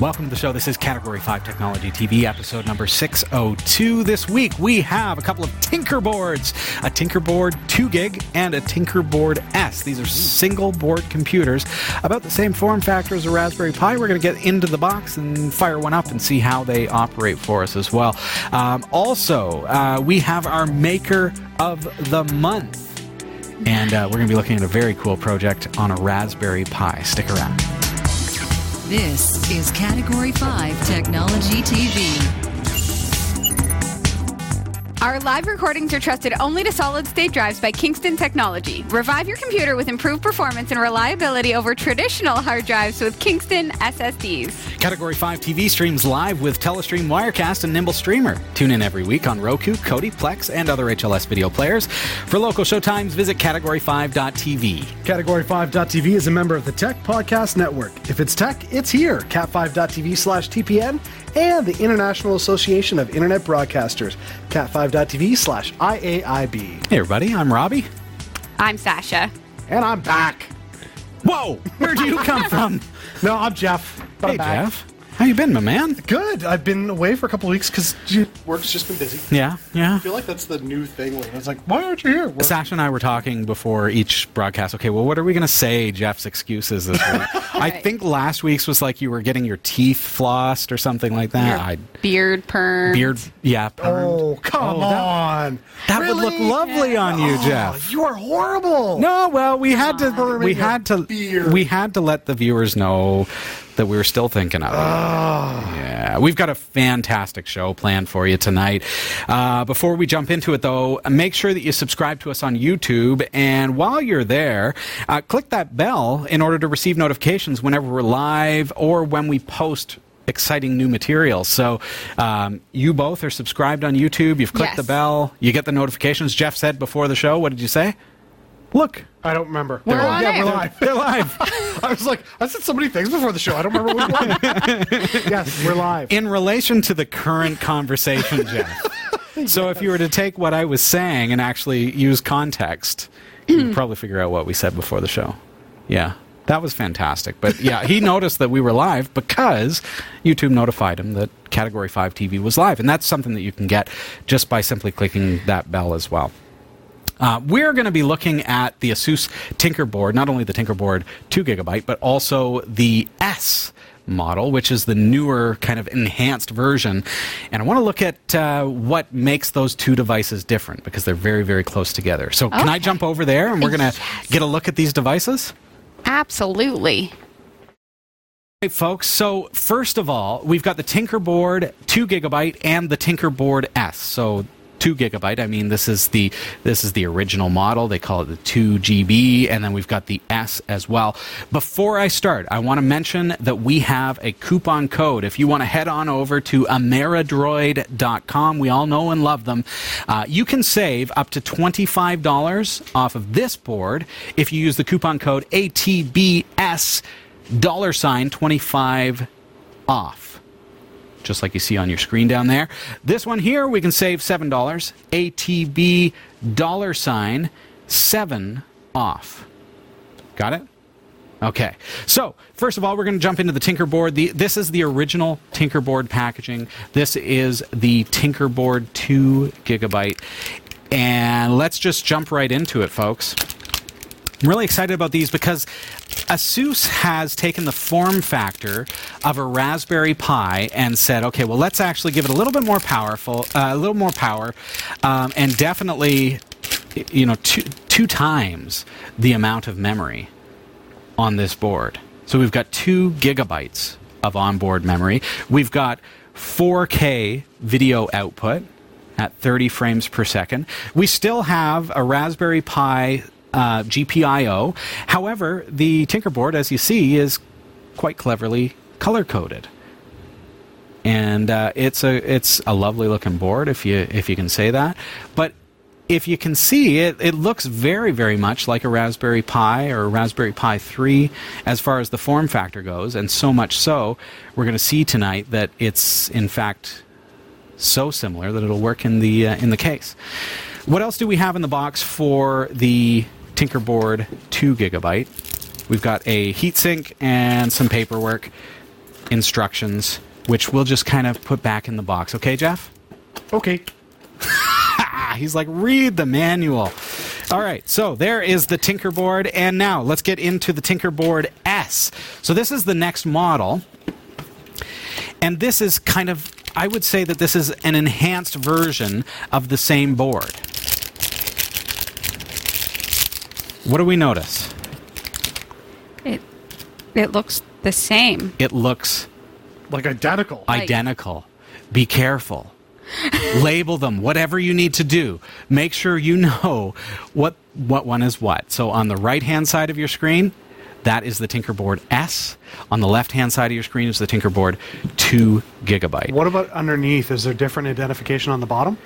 Welcome to the show. This is Category 5 Technology TV, episode number 602. This week we have a couple of Tinkerboards a Tinkerboard 2 gig and a Tinkerboard S. These are single board computers, about the same form factor as a Raspberry Pi. We're going to get into the box and fire one up and see how they operate for us as well. Um, also, uh, we have our Maker of the Month. And uh, we're going to be looking at a very cool project on a Raspberry Pi. Stick around. This is Category 5 Technology TV. Our live recordings are trusted only to solid state drives by Kingston Technology. Revive your computer with improved performance and reliability over traditional hard drives with Kingston SSDs. Category 5 TV streams live with Telestream Wirecast and Nimble Streamer. Tune in every week on Roku, Kodi, Plex, and other HLS video players. For local showtimes, visit category5.tv. Category5.tv is a member of the Tech Podcast Network. If it's tech, it's here. Cat5.tv slash TPN and the International Association of Internet Broadcasters, cat5.tv slash IAIB. Hey, everybody, I'm Robbie. I'm Sasha. And I'm back. Whoa, where'd you come from? No, I'm Jeff. but hey, I'm back. Jeff. How you been, my man? Good. I've been away for a couple of weeks because work's just been busy. Yeah, yeah. I feel like that's the new thing. Lately. It's like, why aren't you here? Work. Sasha and I were talking before each broadcast. Okay, well, what are we going to say? Jeff's excuses this week. I think last week's was like you were getting your teeth flossed or something like that. I Beard perm. beard, yeah. permed. Oh, come Oh, that- on. that would look Really? lovely on you, Oh, Jeff. You are horrible. No, well, we had to Perming we had to beard. we had to let the viewers know that we were still thinking of. Ah. Yeah, we've got a fantastic show planned for you tonight. Uh, before we jump into it, though, make sure that you subscribe to us on YouTube, and while you're there, uh, click that bell in order to receive notifications whenever we're live or when we post. Exciting new material. So, um, you both are subscribed on YouTube. You've clicked Yes. the bell. You get the notifications. Jeff said before the show. What did you say? Look, I don't remember. We're on yeah, air. we're live. they're live. I was like, I said so many things before the show. I don't remember which one. yes, we're live. in relation to the current conversation, Jeff. So if you were to take what I was saying and actually use context, you'd hmm. probably figure out what we said before the show. Yeah. That was fantastic. But yeah, he noticed that we were live because YouTube notified him that Category 5 TV was live. And that's something that you can get just by simply clicking that bell as well. Uh, we're going to be looking at the Asus Tinkerboard, not only the Tinkerboard 2 gigabyte, but also the S model, which is the newer kind of enhanced version. And I want to look at uh, what makes those two devices different because they're very, very close together. So, can I jump over there and we're going to Yes. get a look at these devices? Absolutely. Hey, folks. So, first of all, we've got the Tinkerboard 2 gigabyte and the Tinkerboard S. So, 2 gigabyte. I mean, this is the this is the original model. They call it the 2 GB, and then we've got the S as well. Before I start, I want to mention that we have a coupon code. If you want to head on over to Ameridroid.com, we all know and love them. Uh, you can save up to twenty-five dollars off of this board if you use the coupon code ATBS dollar sign 25 off just like you see on your screen down there this one here we can save $7 atb dollar sign 7 off got it Okay. So, first of all, we're going to jump into the Tinkerboard. The, this is the original Tinkerboard packaging. This is the Tinkerboard 2 gigabyte. And let's just jump right into it, folks. I'm really excited about these because Asus has taken the form factor of a Raspberry Pi and said, okay, well, let's actually give it a little bit more powerful, uh, a little more power, um, and definitely, you know, two, two times the amount of memory on this board. So we've got two gigabytes of onboard memory. We've got 4K video output at 30 frames per second. We still have a Raspberry Pi uh, GPIO. However, the Tinkerboard, as you see, is quite cleverly color coded. And uh, it's a it's a lovely looking board if you if you can say that. But if you can see it, it looks very, very much like a Raspberry Pi or a Raspberry Pi 3 as far as the form factor goes, and so much so, we're going to see tonight that it's in fact so similar that it'll work in the uh, in the case. What else do we have in the box for the Tinkerboard 2 gigabyte? We've got a heatsink and some paperwork. instructions, which we'll just kind of put back in the box. Okay, Jeff? Okay. He's like, read the manual. All right, so there is the Tinkerboard, and now let's get into the Tinkerboard S. So this is the next model, and this is kind of, I would say that this is an enhanced version of the same board. What do we notice? It it looks the same. It looks Like identical. Like- identical. Be careful. Label them, whatever you need to do. Make sure you know what what one is what. So on the right hand side of your screen, that is the Tinkerboard S. On the left hand side of your screen is the Tinkerboard 2 gigabyte. What about underneath? Is there different identification on the bottom?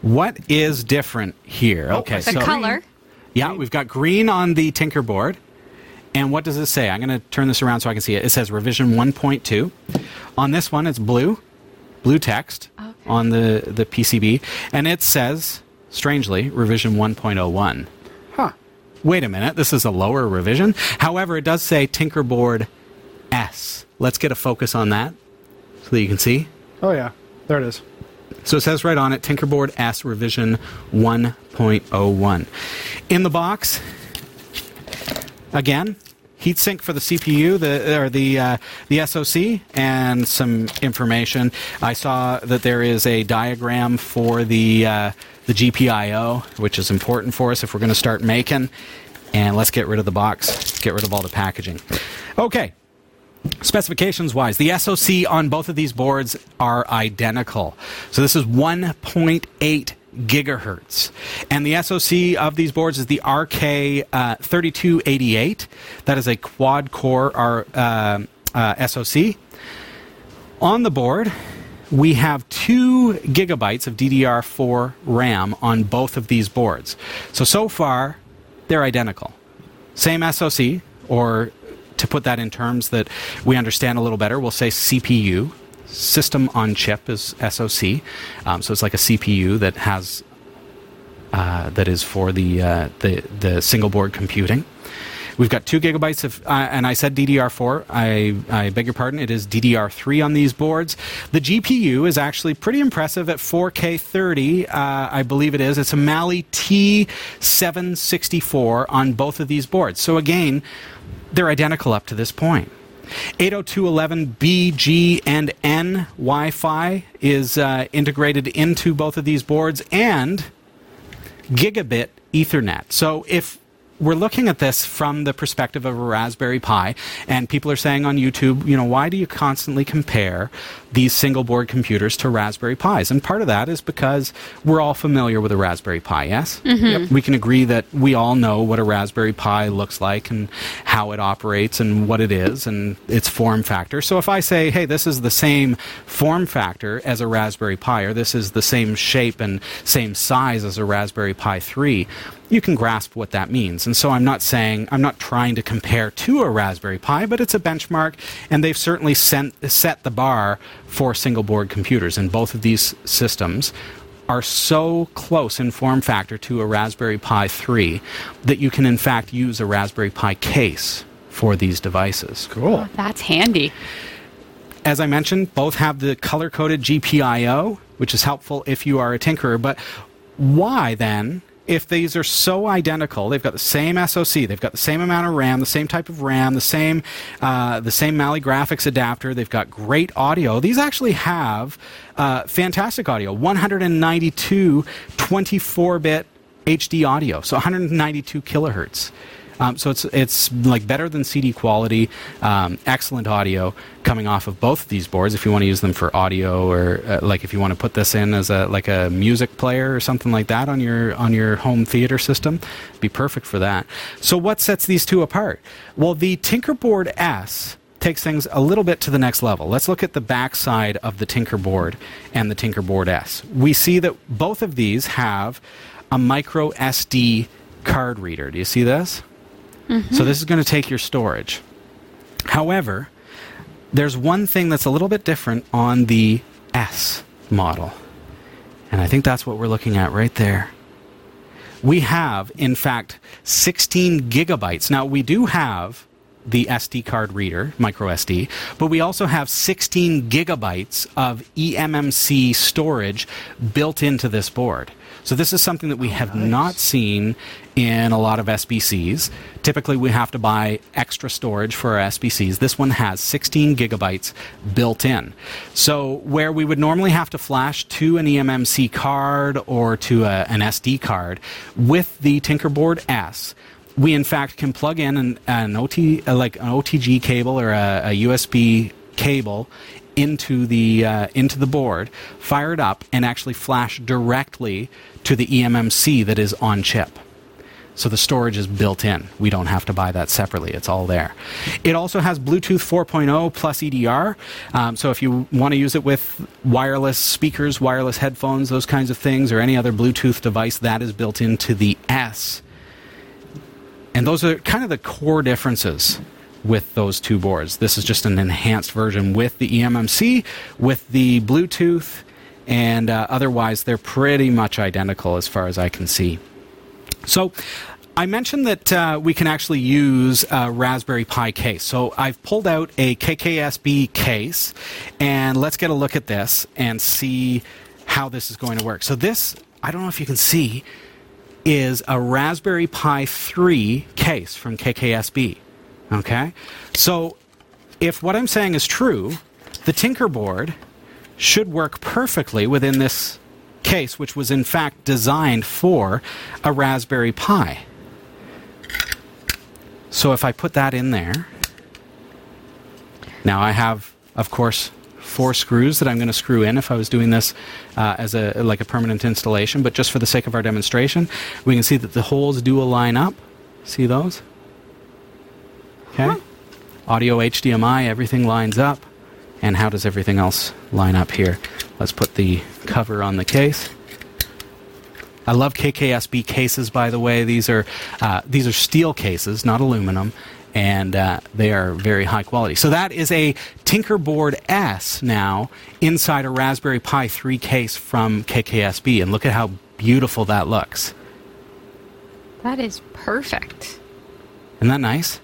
What is different here? Oh, okay, The so color. Yeah, we've got green on the Tinker board. And what does it say? I'm going to turn this around so I can see it. It says revision 1.2. On this one, it's blue, blue text on the, the PCB. And it says, strangely, revision 1.01. Huh. Wait a minute, this is a lower revision? However, it does say Tinkerboard S. Let's get a focus on that so that you can see. Oh, yeah. There it is. So it says right on it Tinkerboard S revision 1.01. In the box, again, heatsink for the CPU, the or the uh, the SoC, and some information. I saw that there is a diagram for the uh, the GPIO, which is important for us if we're going to start making. And let's get rid of the box, get rid of all the packaging. Okay, Specifications wise, the SoC on both of these boards are identical. So this is 1.8 gigahertz. And the SoC of these boards is the RK uh, 3288. That is a quad core uh, uh, SoC. On the board, we have two gigabytes of DDR4 RAM on both of these boards. So, so far, they're identical. Same SoC, or to put that in terms that we understand a little better, we'll say CPU. System on chip is SoC. Um, so it's like a CPU that has uh, that is for the, uh, the the single board computing. We've got two gigabytes of, uh, and I said DDR4. I, I beg your pardon. It is DDR3 on these boards. The GPU is actually pretty impressive at 4K 30. Uh, I believe it is. It's a Mali T764 on both of these boards. So again, they're identical up to this point. 802.11b, G, and N Wi Fi is uh, integrated into both of these boards, and gigabit Ethernet. So if we're looking at this from the perspective of a Raspberry Pi, and people are saying on YouTube, you know, why do you constantly compare these single board computers to Raspberry Pis? And part of that is because we're all familiar with a Raspberry Pi, yes? Mm-hmm. Yep. We can agree that we all know what a Raspberry Pi looks like and how it operates and what it is and its form factor. So if I say, hey, this is the same form factor as a Raspberry Pi, or this is the same shape and same size as a Raspberry Pi 3, you can grasp what that means. And so I'm not saying, I'm not trying to compare to a Raspberry Pi, but it's a benchmark, and they've certainly sent, set the bar for single board computers. And both of these systems are so close in form factor to a Raspberry Pi 3 that you can, in fact, use a Raspberry Pi case for these devices. Cool. Oh, that's handy. As I mentioned, both have the color coded GPIO, which is helpful if you are a tinkerer. But why then, if these are so identical, they've got the same SoC, they've got the same amount of RAM, the same type of RAM, the same uh, the same Mali graphics adapter, they've got great audio. These actually have uh, fantastic audio, 192 24-bit HD audio, so 192 kilohertz. Um, so it's it's like better than CD quality, um, excellent audio coming off of both of these boards. If you want to use them for audio, or uh, like if you want to put this in as a like a music player or something like that on your on your home theater system, be perfect for that. So what sets these two apart? Well, the Tinkerboard S takes things a little bit to the next level. Let's look at the backside of the Tinkerboard and the Tinkerboard S. We see that both of these have a micro SD card reader. Do you see this? So this is going to take your storage. However, there's one thing that's a little bit different on the S model. And I think that's what we're looking at right there. We have, in fact, 16 gigabytes. Now, we do have the SD card reader, micro SD, but we also have 16 gigabytes of eMMC storage built into this board. So this is something that we have not seen in a lot of SBCs. Typically, we have to buy extra storage for our SBCs. This one has 16 gigabytes built in. So where we would normally have to flash to an eMMC card or to a, an SD card, with the Tinkerboard S, we in fact can plug in an, an OT uh, like an OTG cable or a, a USB cable into the uh, into the board, fire it up, and actually flash directly to the eMMC that is on chip. So the storage is built in. We don't have to buy that separately. It's all there. It also has Bluetooth 4.0 plus EDR. Um, so if you want to use it with wireless speakers, wireless headphones, those kinds of things, or any other Bluetooth device, that is built into the S. And those are kind of the core differences with those two boards. This is just an enhanced version with the eMMC, with the Bluetooth, and uh, otherwise they're pretty much identical as far as I can see. So, I mentioned that uh, we can actually use a Raspberry Pi case. So I've pulled out a KKSB case, and let's get a look at this and see how this is going to work. So this, I don't know if you can see, is a Raspberry Pi 3 case from KKSB. Okay? So if what I'm saying is true, the Tinkerboard should work perfectly within this case, which was in fact designed for a Raspberry Pi. So if I put that in there, now I have, of course, four screws that I'm going to screw in if I was doing this uh, as a like a permanent installation. But just for the sake of our demonstration, we can see that the holes do align up. See those? Okay. Audio HDMI, everything lines up. And how does everything else line up here? Let's put the cover on the case. I love KKSB cases, by the way. These are uh, these are steel cases, not aluminum, and uh, they are very high quality. So that is a Tinkerboard S now inside a Raspberry Pi 3 case from KKSB, and look at how beautiful that looks. That is perfect. Isn't that nice?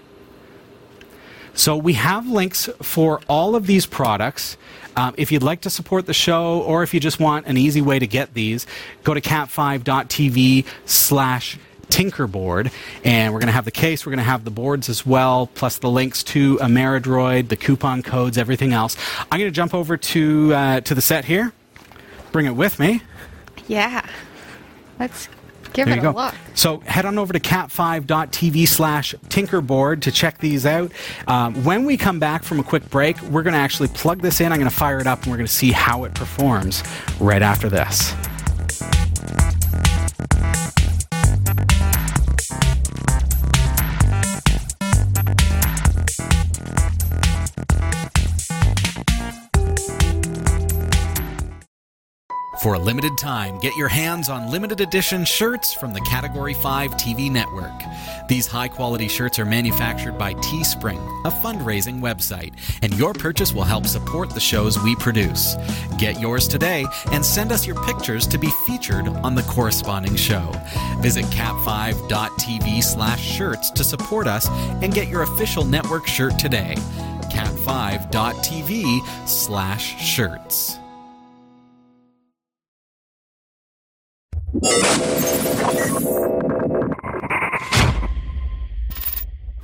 So we have links for all of these products. Um, if you'd like to support the show, or if you just want an easy way to get these, go to cat5.tv slash Tinkerboard, and we're going to have the case, we're going to have the boards as well, plus the links to Ameridroid, the coupon codes, everything else. I'm going to jump over to uh, to the set here, bring it with me. Yeah. Let's give There it you a go. look. So head on over to cat5.tv slash tinkerboard to check these out. Um, when we come back from a quick break, we're going to actually plug this in. I'm going to fire it up and we're going to see how it performs right after this. For a limited time, get your hands on limited edition shirts from the Category 5 TV network. These high quality shirts are manufactured by Teespring, a fundraising website, and your purchase will help support the shows we produce. Get yours today and send us your pictures to be featured on the corresponding show. Visit cat5.tv slash shirts to support us and get your official network shirt today. cat5.tv slash shirts.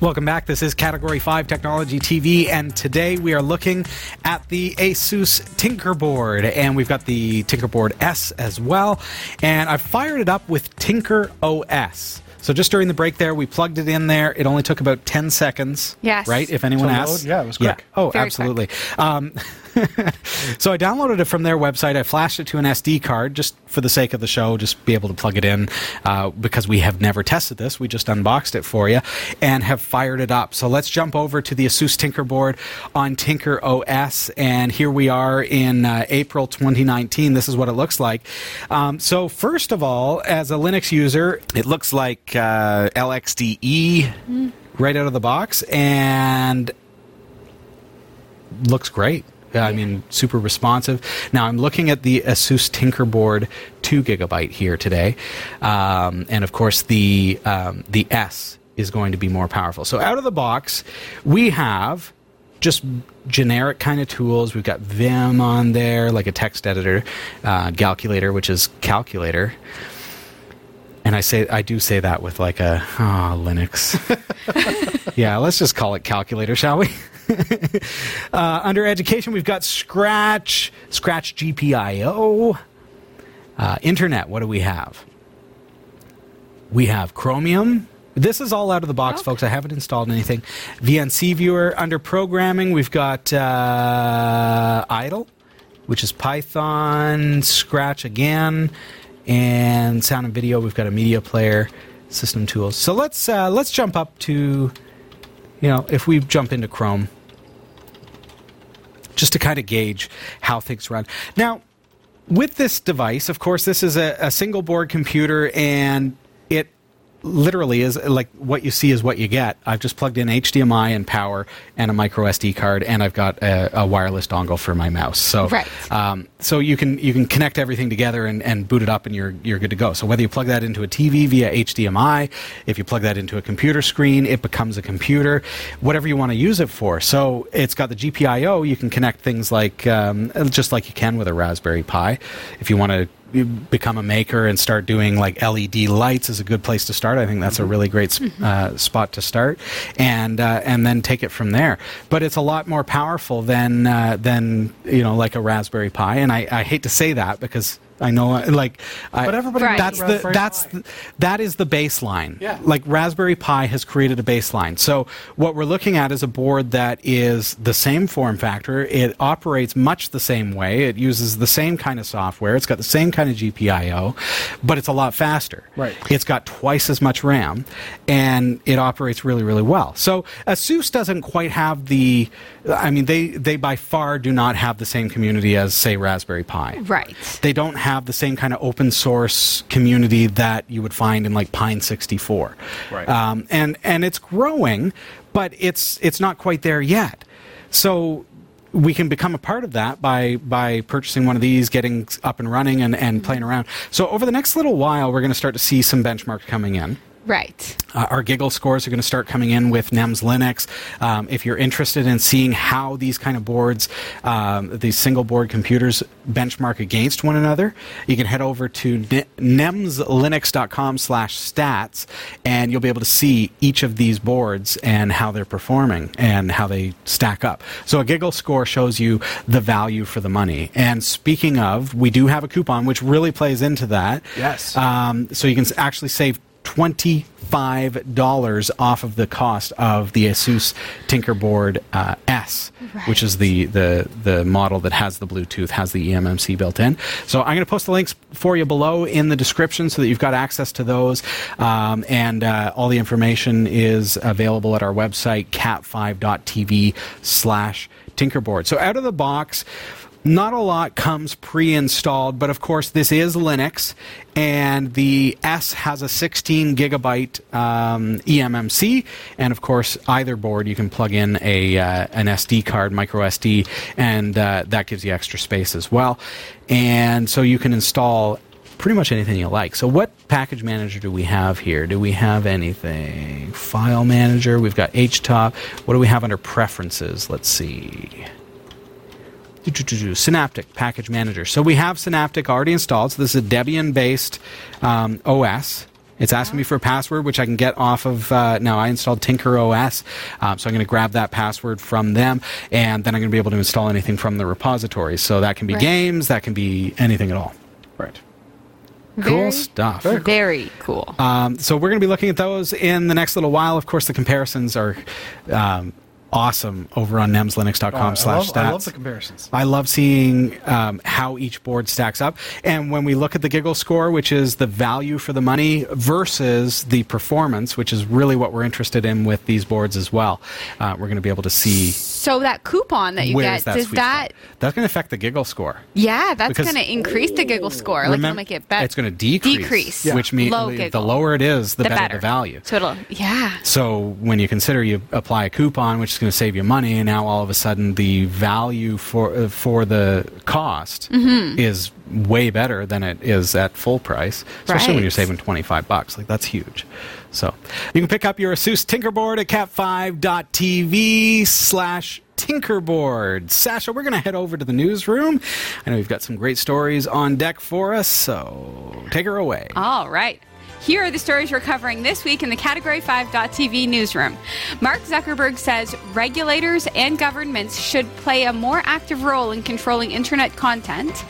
Welcome back. This is Category 5 Technology TV, and today we are looking at the Asus Tinkerboard, and we've got the Tinkerboard S as well. And I've fired it up with Tinker OS. So just during the break there, we plugged it in there. It only took about 10 seconds. Yes. Right? If anyone To asks. load? Yeah, it was quick. Oh, Very absolutely. Um, So I downloaded it from their website. I flashed it to an SD card just for the sake of the show, just be able to plug it in uh, because we have never tested this. We just unboxed it for you and have fired it up. So let's jump over to the Asus Tinkerboard on Tinker OS. And here we are in uh, April 2019. This is what it looks like. Um, so, first of all, as a Linux user, it looks like uh, LXDE right out of the box. And looks great. I mean, super responsive. Now I'm looking at the Asus Tinkerboard two gigabyte here today, um, and of course the um, the S is going to be more powerful. So out of the box, we have just generic kind of tools. We've got Vim on there, like a text editor, uh, Calculator, which is calculator. And I say I do say that with like a oh, Linux. yeah, let's just call it calculator, shall we? uh, under education, we've got Scratch, Scratch GPIO, uh, Internet. What do we have? We have Chromium. This is all out of the box, Okay. folks. I haven't installed anything. VNC Viewer. Under programming, we've got uh, Idle, which is Python, Scratch again, and sound and video. We've got a media player, system tools. So let's uh, let's jump up to, you know, if we jump into Chrome, just to kind of gauge how things run. Now, with this device, of course, this is a, a single board computer, and it literally is like what you see is what you get. I've just plugged in HDMI and power and a micro SD card, and I've got a, a wireless dongle for my mouse. So, Right. um, so you can you can connect everything together and, and boot it up, and you're you're good to go. So whether you plug that into a TV via HDMI, if you plug that into a computer screen, it becomes a computer. Whatever you want to use it for. So it's got the GPIO. You can connect things like um, just like you can with a Raspberry Pi. If you want to become a maker and start doing like LED lights is a good place to start. I think that's a really great sp- uh, spot to start, and uh, and then take it from there. But it's a lot more powerful than uh, than you know like a Raspberry Pi, and I, I hate to say that because. I know, like, I, But everybody Right. that's the that's the, that is the baseline. Yeah. Like Raspberry Pi has created a baseline. So what we're looking at is a board that is the same form factor. It operates much the same way. It uses the same kind of software. It's got the same kind of GPIO, but it's a lot faster. Right. It's got twice as much RAM, and it operates really, really well. So ASUS doesn't quite have the. I mean, they they by far do not have the same community as say Raspberry Pi Right. they don't have the same kind of open source community that you would find in like Pine 64. Right. Um, and and it's growing, but it's it's not quite there yet. So we can become a part of that by by purchasing one of these, getting up and running, and, and playing around. So over the next little while, we're going to start to see some benchmarks coming in. Right. Uh, our giggle scores are going to start coming in with NEMS Linux. Um, if you're interested in seeing how these kind of boards, um, these single board computers, benchmark against one another, you can head over to ne- nemslinux.com slash stats, and you'll be able to see each of these boards and how they're performing and how they stack up. So a giggle score shows you the value for the money. And speaking of, we do have a coupon which really plays into that. Yes. Um, so you can actually save $25 off of the cost of the Asus Tinkerboard uh, S, which is the, the, the model that has the Bluetooth, has the eMMC built in. So I'm going to post the links for you below in the description so that you've got access to those. Um, and uh, all the information is available at our website, cat5.tv slash Tinkerboard. So out of the box, not a lot comes pre-installed, but of course this is Linux, and the S has a 16 gigabyte um, eMMC, and of course either board you can plug in a uh, an SD card, micro SD, and uh, that gives you extra space as well. And so you can install pretty much anything you like. So what package manager do we have here? Do we have anything? File manager. We've got HTOP. What do we have under preferences? Let's see. Synaptic Package Manager. So we have Synaptic already installed. So this is a Debian-based um, OS. It's asking me for a password, which I can get off of. Uh, now I installed Tinker OS, um, so I'm going to grab that password from them, and then I'm going to be able to install anything from the repository. So that can be Right. games, that can be anything at all. Right. Cool Very- stuff. Very cool. Um, so we're going to be looking at those in the next little while. Of course, the comparisons are um, awesome over on nemslinux.com I, slash love, I love stats. the comparisons. I love seeing um, how each board stacks up. And when we look at the giggle score, which is the value for the money versus the performance, which is really what we're interested in with these boards as well, uh, we're going to be able to see So that coupon that you where's get, that does that? spot. That's going to affect the giggle score. Yeah, that's going to increase the giggle score. Like it'll make it better. It's going to decrease. Decrease. Which means Low the giggle. lower it is, the, the better, better the value. So it'll, yeah. So when you consider you apply a coupon, which is going to save you money, and now all of a sudden the value for uh, for the cost Mm-hmm. is way better than it is at full price, especially when you're saving 25 bucks. Like that's huge. So you can pick up your Asus Tinkerboard at cat5.tv slash Tinkerboard. Sasha, we're going to head over to the newsroom. I know you've got some great stories on deck for us, so take her away. All right. Here are the stories we're covering this week in the Category 5.tv newsroom. Mark Zuckerberg says regulators and governments should play a more active role in controlling internet content.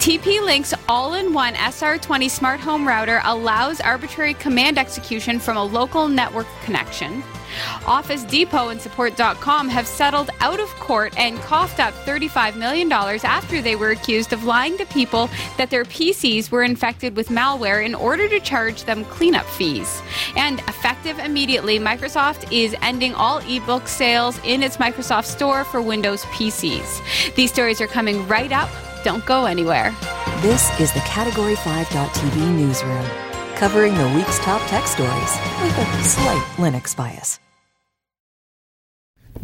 TP Link's all in one SR20 smart home router allows arbitrary command execution from a local network connection. Office Depot and Support.com have settled out of court and coughed up $35 million after they were accused of lying to people that their PCs were infected with malware in order to charge them cleanup fees. And effective immediately, Microsoft is ending all ebook sales in its Microsoft Store for Windows PCs. These stories are coming right up. Don't go anywhere. This is the Category 5.tv newsroom, covering the week's top tech stories with a slight Linux bias.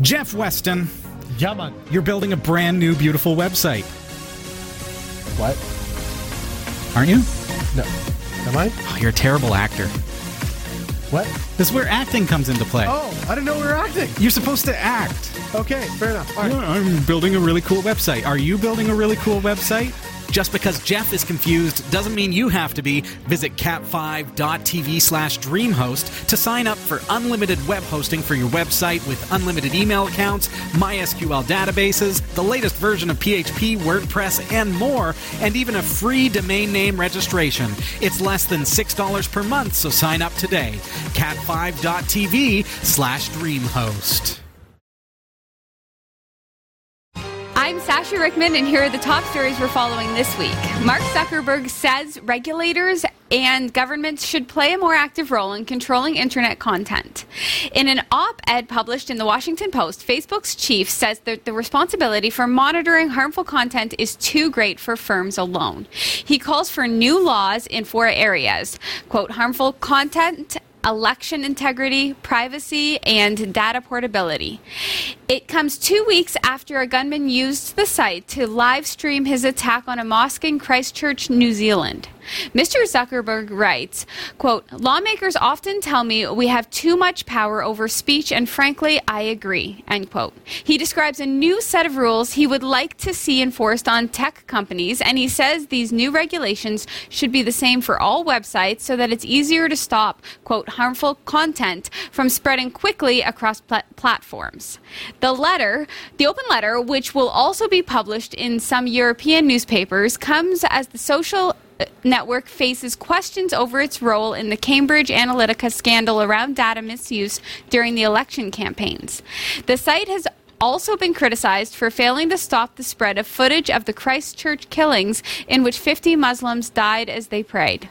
Jeff Weston, Yeah, man. you're building a brand new, beautiful website, What? aren't you? No. Am I? Oh, you're a terrible actor. What? This is where acting comes into play. Oh, I didn't know we were acting. You're supposed to act. Okay, fair enough. All right. Yeah, I'm building a really cool website. Are you building a really cool website? Just because Jeff is confused doesn't mean you have to be. Visit cat5.tv slash dreamhost to sign up for unlimited web hosting for your website with unlimited email accounts, MySQL databases, the latest version of PHP, WordPress, and more, and even a free domain name registration. It's less than $6 per month, so sign up today. cat5.tv slash dreamhost. I'm Rickman, and here are the top stories we're following this week. Mark Zuckerberg says regulators and governments should play a more active role in controlling internet content. In an op ed published in the Washington Post, Facebook's chief says that the responsibility for monitoring harmful content is too great for firms alone. He calls for new laws in four areas quote, harmful content election integrity, privacy, and data portability. It comes two weeks after a gunman used the site to live stream his attack on a mosque in Christchurch, New Zealand. Mr. Zuckerberg writes, quote, lawmakers often tell me we have too much power over speech and frankly, I agree, end quote. He describes a new set of rules he would like to see enforced on tech companies and he says these new regulations should be the same for all websites so that it's easier to stop, quote, harmful content from spreading quickly across pla- platforms. The letter, the open letter, which will also be published in some European newspapers, comes as the social network faces questions over its role in the Cambridge Analytica scandal around data misuse during the election campaigns. The site has also been criticized for failing to stop the spread of footage of the Christchurch killings in which 50 Muslims died as they prayed.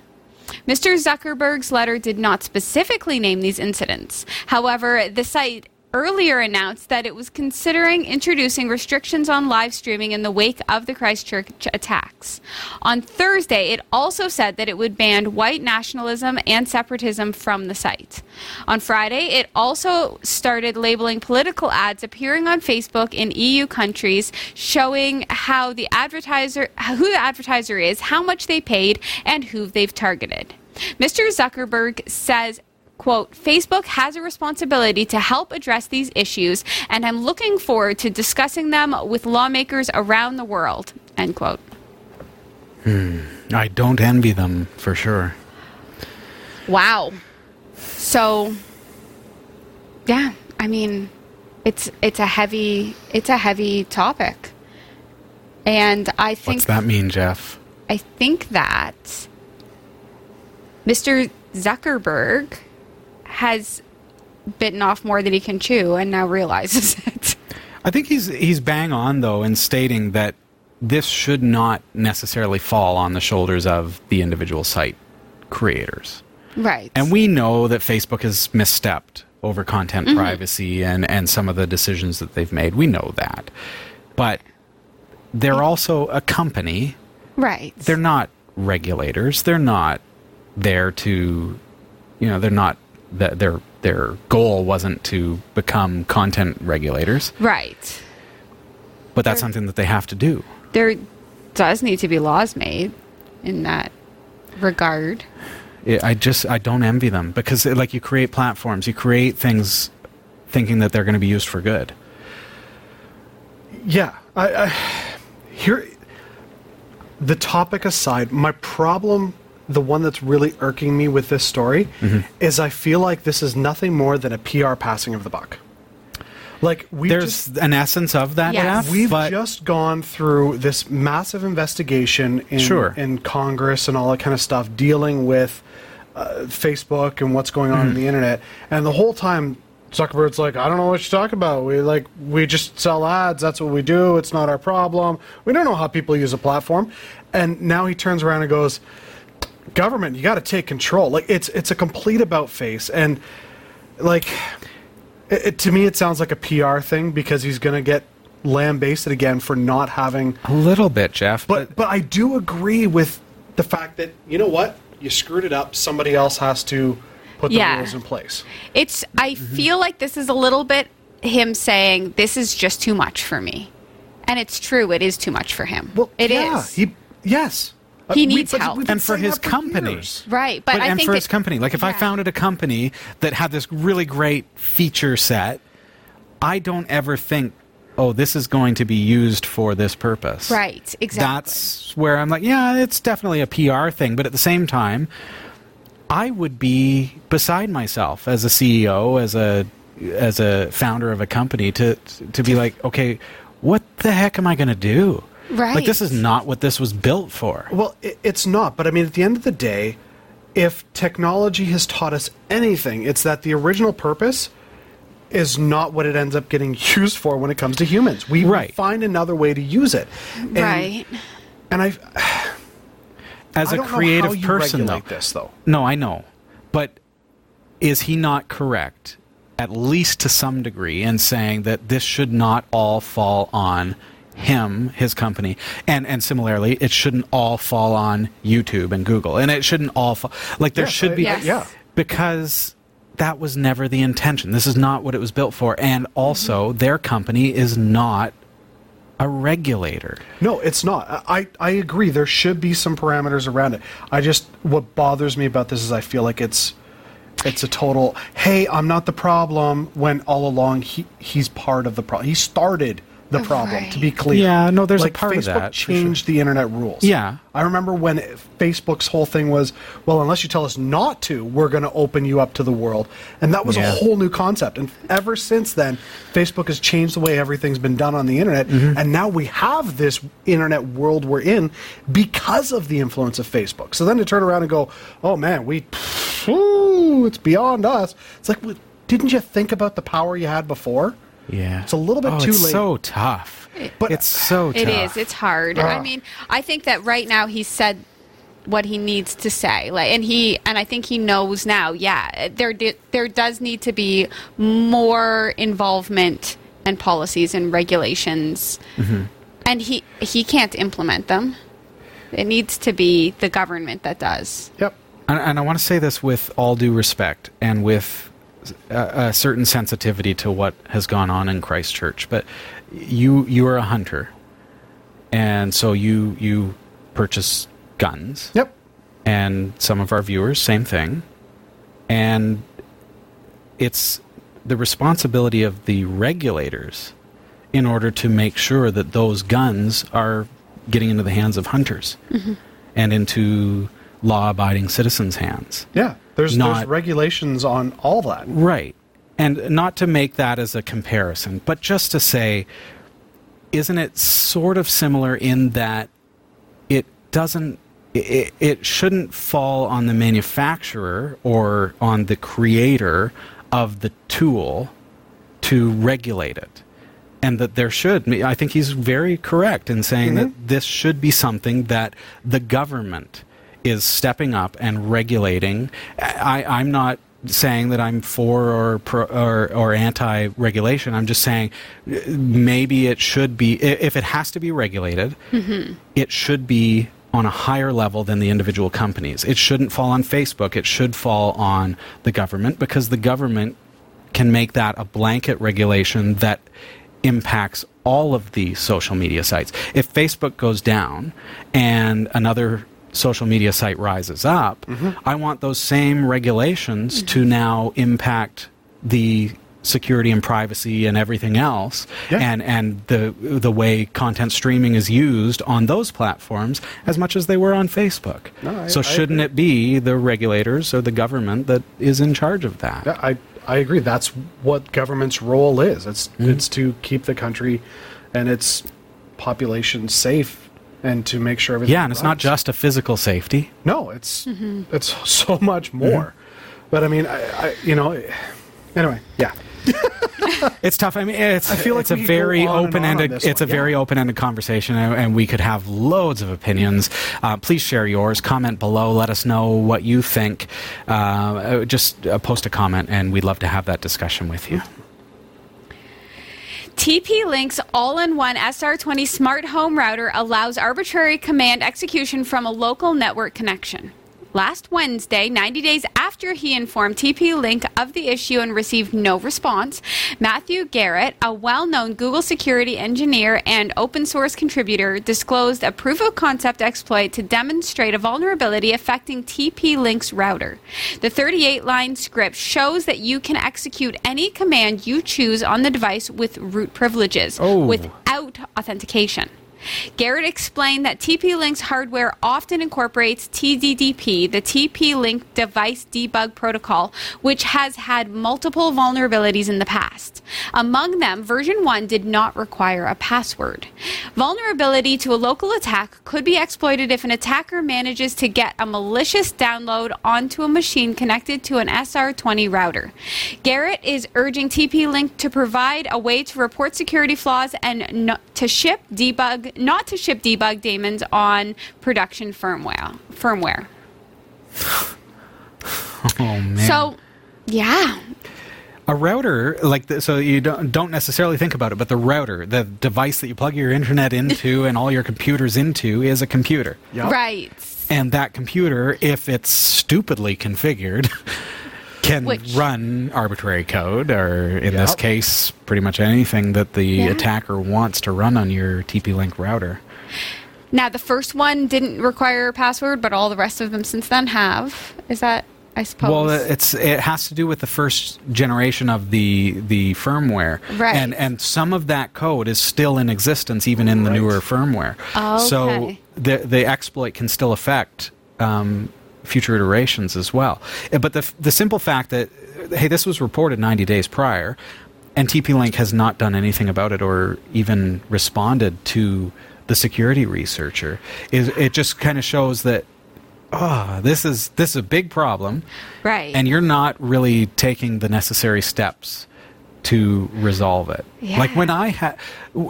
Mr. Zuckerberg's letter did not specifically name these incidents. However, the site earlier announced that it was considering introducing restrictions on live streaming in the wake of the Christchurch attacks. On Thursday, it also said that it would ban white nationalism and separatism from the site. On Friday, it also started labeling political ads appearing on Facebook in EU countries showing how the advertiser who the advertiser is, how much they paid, and who they've targeted. Mr. Zuckerberg says quote, Facebook has a responsibility to help address these issues, and I'm looking forward to discussing them with lawmakers around the world, end quote. Hmm. I don't envy them for sure. Wow. So, yeah, I mean, it's it's a heavy it's a heavy topic, and I think What's that mean, Jeff? I think that Mr. Zuckerberg has bitten off more than he can chew and now realizes it. I think he's he's bang on though in stating that this should not necessarily fall on the shoulders of the individual site creators. Right. And we know that Facebook has misstepped over content mm-hmm. privacy and, and some of the decisions that they've made. We know that. But they're also a company. right. They're not regulators. They're not there to, you know, they're not, th- they're their goal wasn't to become content regulators, Right. but that's something that they have to do. There does need to be laws made in that regard. I I just I don't envy them because like you create platforms, you create things thinking that they're going to be used for good. Yeah, I, I here. The topic aside, my problem, the one that's really irking me with this story, Mm-hmm. is I feel like this is nothing more than a PR passing of the buck. Like we There's just an essence of that. Yes. Jeff, we've but just gone through this massive investigation in Sure. in Congress and all that kind of stuff, dealing with uh, Facebook and what's going on Mm-hmm. on the internet, and the whole time. Zuckerberg's like, I don't know what you're talking about. We like, we just sell ads. That's what we do. It's not our problem. We don't know how people use a platform. And now he turns around and goes, government, you got to take control. Like it's it's a complete about face, and like it, it- to me, it sounds like a PR thing because he's going to get lambasted again for not having. a little bit, Jeff. But but I do agree with the fact that you know what you screwed it up. Somebody else has to put the Yeah. rules in place. It's I Mm-hmm. feel like this is a little bit him saying this is just too much for me. And it's true, it is too much for him. Well, It is. yeah, He yes. He we- needs but help. we've and for his that company. years. Right, but, I and think for that- his company, like if I founded a company that had this really great feature set, I don't ever think, oh, this is going to be used for this purpose. Right, exactly. That's where I'm like, yeah, it's definitely a PR thing, but at the same time, I would be beside myself as a CEO, as a as a founder of a company to to be like, okay, what the heck am I going to do? Like this is not what this was built for. Well, it, it's not. But I mean, at the end of the day, if technology has taught us anything, it's that the original purpose is not what it ends up getting used for when it comes to humans. We Right. find another way to use it. And, right. And I, As I a don't creative know how person, though, this though. No, I know. But is he not correct, at least to some degree, in saying that this should not all fall on him, his company, and and similarly, it shouldn't all fall on YouTube and Google, and it shouldn't all fall like there Yes, should I- be, Yes. yeah. because that was never the intention. This is not what it was built for, and also mm-hmm. their company is not a regulator. No, it's not. I, I agree. There should be some parameters around it. I just what bothers me about this is I feel like it's it's a total. Hey, I'm not the problem. When all along he he's part of the problem. He started the problem. To be clear. Yeah, no, there's a like part of that, for sure. changed the internet rules. Yeah. I remember when Facebook's whole thing was, well, unless you tell us not to, we're going to open you up to the world, and that was Yeah. a whole new concept. And ever since then, Facebook has changed the way everything's been done on the internet, Mm-hmm. and now we have this internet world we're in because of the influence of Facebook. So then to turn around and go, oh man, we, ooh, it's beyond us. It's like, well, didn't you think about the power you had before? Yeah, It's a little bit oh, too it's late. So tough, But- it's so tough. It is. It's hard. I mean, I think that right now he said what he needs to say, like, and he and I think he knows now. Yeah, there di- there does need to be more involvement and policies and regulations, mm-hmm. and he he can't implement them. It needs to be the government that does. Yep. and, and I want to say this with all due respect and with a, a certain sensitivity to what has gone on in Christchurch. But you you are a hunter, and so you you purchase guns. Yep. And some of our viewers, same thing. And it's the responsibility of the regulators in order to make sure that those guns are getting into the hands of hunters mm-hmm. and into law abiding citizens' hands. Yeah. There's, there's regulations on all that. Right. And not to make that as a comparison, but just to say, isn't it sort of similar in that it doesn't, it, it shouldn't fall on the manufacturer or on the creator of the tool to regulate it? And that there should, I think he's very correct in saying mm-hmm. that this should be something that the government is stepping up and regulating. I, I'm not saying that I'm for or pro, or, or anti-regulation. I'm just saying maybe it should be if it has to be regulated, mm-hmm. it should be on a higher level than the individual companies. It shouldn't fall on Facebook. It should fall on the government because the government can make that a blanket regulation that impacts all of the social media sites. If Facebook goes down and another social media site rises up, I want those same regulations to now impact the security and privacy and everything else Yeah. and and the the way content streaming is used on those platforms as much as they were on Facebook. No, I- so shouldn't it be the regulators or the government that is in charge of that? Yeah, I I agree. That's what government's role is. It's Mm-hmm. it's to keep the country and its population safe and to make sure everything. Yeah, and it's not just a physical safety. no. It's it's so much more. But I mean, I, I you know, anyway, yeah. It's tough. I mean, it's I feel like it's a we could go very on and on on open-ended. this It's one, a very open-ended conversation, and, and we could have loads of opinions. Uh, please share yours. Comment below. Let us know what you think. Uh, uh, just uh, post a comment, and we'd love to have that discussion with you. TP Link's all in one SR20 smart home router allows arbitrary command execution from a local network connection. Last Wednesday, 90 days after he informed TP Link of the issue and received no response, Matthew Garrett, a well known Google security engineer and open source contributor, disclosed a proof of concept exploit to demonstrate a vulnerability affecting TP Link's router. The 38 line script shows that you can execute any command you choose on the device with root privileges Oh. without authentication. Garrett explained that TP Link's hardware often incorporates TDDP, the TP Link Device Debug Protocol, which has had multiple vulnerabilities in the past. Among them, version 1 did not require a password. Vulnerability to a local attack could be exploited if an attacker manages to get a malicious download onto a machine connected to an SR20 router. Garrett is urging TP Link to provide a way to report security flaws and no, to ship debug not to ship debug daemons on production firmware. Firmware. Oh man! So, yeah, a router like the, so you don't don't necessarily think about it, but the router, the device that you plug your internet into and all your computers into, is a computer. Yeah. right. And that computer, if it's stupidly configured, can Which- run arbitrary code, or in this case, pretty much anything that the Yeah. attacker wants to run on your TP Link router. Now, the first one didn't require a password, but all the rest of them since then have. Is that, I suppose? Well, it's it has to do with the first generation of the the firmware, Right. And and some of that code is still in existence even in the Right. newer firmware. So the the exploit can still affect um, future iterations as well. Uh, But the the simple fact that uh, hey, this was reported 90 days prior, and TP-Link has not done anything about it or even responded to the security researcher is it just kind of shows that oh, this is this is a big problem right. and you're not really taking the necessary steps to resolve it. Yeah. Like when I had,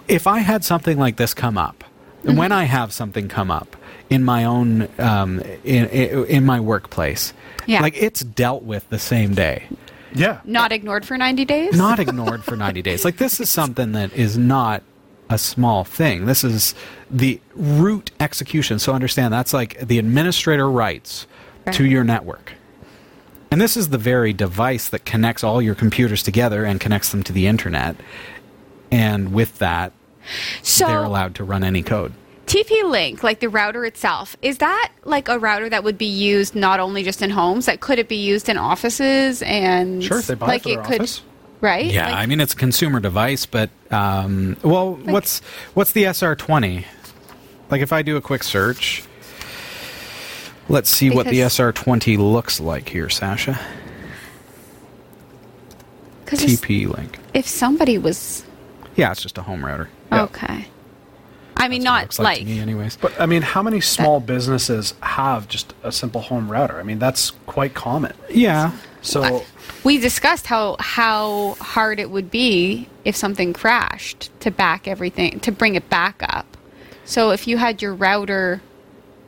if I had something like this come up, and Mm-hmm. when I have something come up in my own, um, in, in in my workplace, Yeah. like it's dealt with the same day, Yeah. not ignored for 90 days? not ignored for 90 days. Like this is something that is not a small thing. This is the root execution. So understand that's like the administrator rights to your network. And this is the very device that connects all your computers together and connects them to the internet. And with that, so, they're allowed to run any code. TP Link, like the router itself, is that like a router that would be used not only just in homes? Like, could it be used in offices and Sure, they buy like it for their could, office. right? Yeah, Like- I mean it's a consumer device, but um, well, what's what's the SR20? Like if I do a quick search, let's see what the SR20 looks like here, Sasha. 'cause it's- TP link. if somebody was Yeah, it's just a home router. Yeah. okay, I mean, That's what it not looks like, to me, anyways. But I mean, how many small businesses have just a simple home router? I mean, that's quite common. Yeah, So we discussed how how hard it would be if something crashed to back everything to bring it back up. So if you had your router,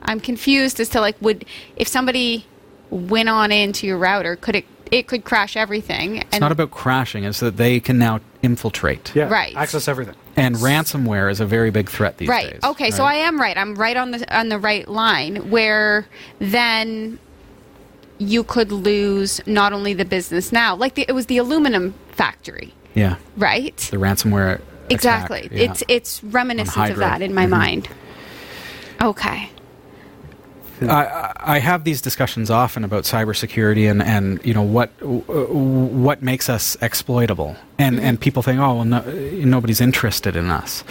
I'm confused as to like would if somebody went on into your router, could it it could crash everything? it's not about crashing; it's that they can now infiltrate. yeah, Right. access everything. And ransomware is a very big threat these days. right. days. Okay, so I am right. I'm right on the on the right line where then you could lose not only the business now, like the, it was the aluminum factory, Yeah. right? The ransomware. attack, exactly. yeah. It's it's reminiscent of that in my Mhm. mind. Okay. I, I have these discussions often about cybersecurity and, and you know what what makes us exploitable, and and people think, oh, well, no, nobody's interested in us,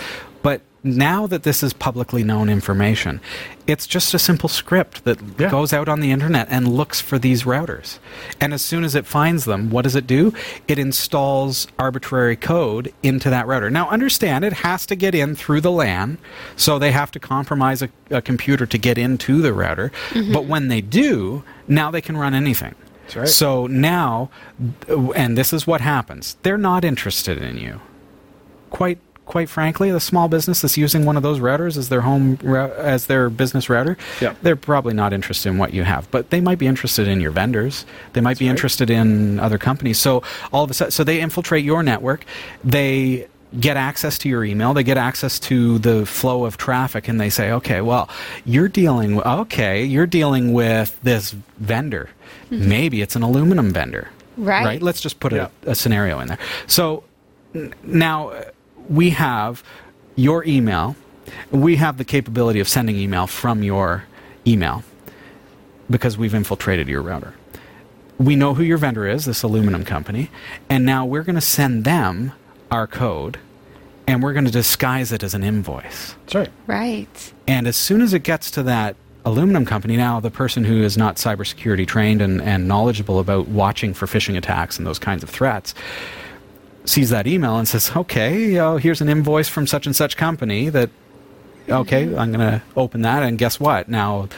now that this is publicly known information, it's just a simple script that Yeah. goes out on the internet and looks for these routers, and as soon as it finds them, what does it do? It installs arbitrary code into that router. Now, understand it has to get in through the LAN, so they have to compromise a, a computer to get into the router. Mm-hmm. But when they do, now they can run anything. That's right. So now, and this is what happens: they're not interested in you. Quite, quite frankly, the small business that's using one of those routers as their home as their business router, Yeah. they're probably not interested in what you have. But they might be interested in your vendors. They might be interested in other companies. So all of a sudden, so they infiltrate your network. They get access to your email. They get access to the flow of traffic, and they say, okay, well, you're dealing. With, Okay, you're dealing with this vendor. Mm-hmm. Maybe it's an aluminum vendor. Right. Right. Let's just put Yeah. a, a scenario in there. So n- now we have your email. We have the capability of sending email from your email because we've infiltrated your router. We know who your vendor is, this aluminum company, and now we're going to send them our code and we're going to disguise it as an invoice. That's right. Right. And as soon as it gets to that aluminum company, now the person who is not cybersecurity trained and, and knowledgeable about watching for phishing attacks and those kinds of threats sees that email and says, okay, uh, here's an invoice from such and such company that, okay, I'm going to open that, and guess what? Now,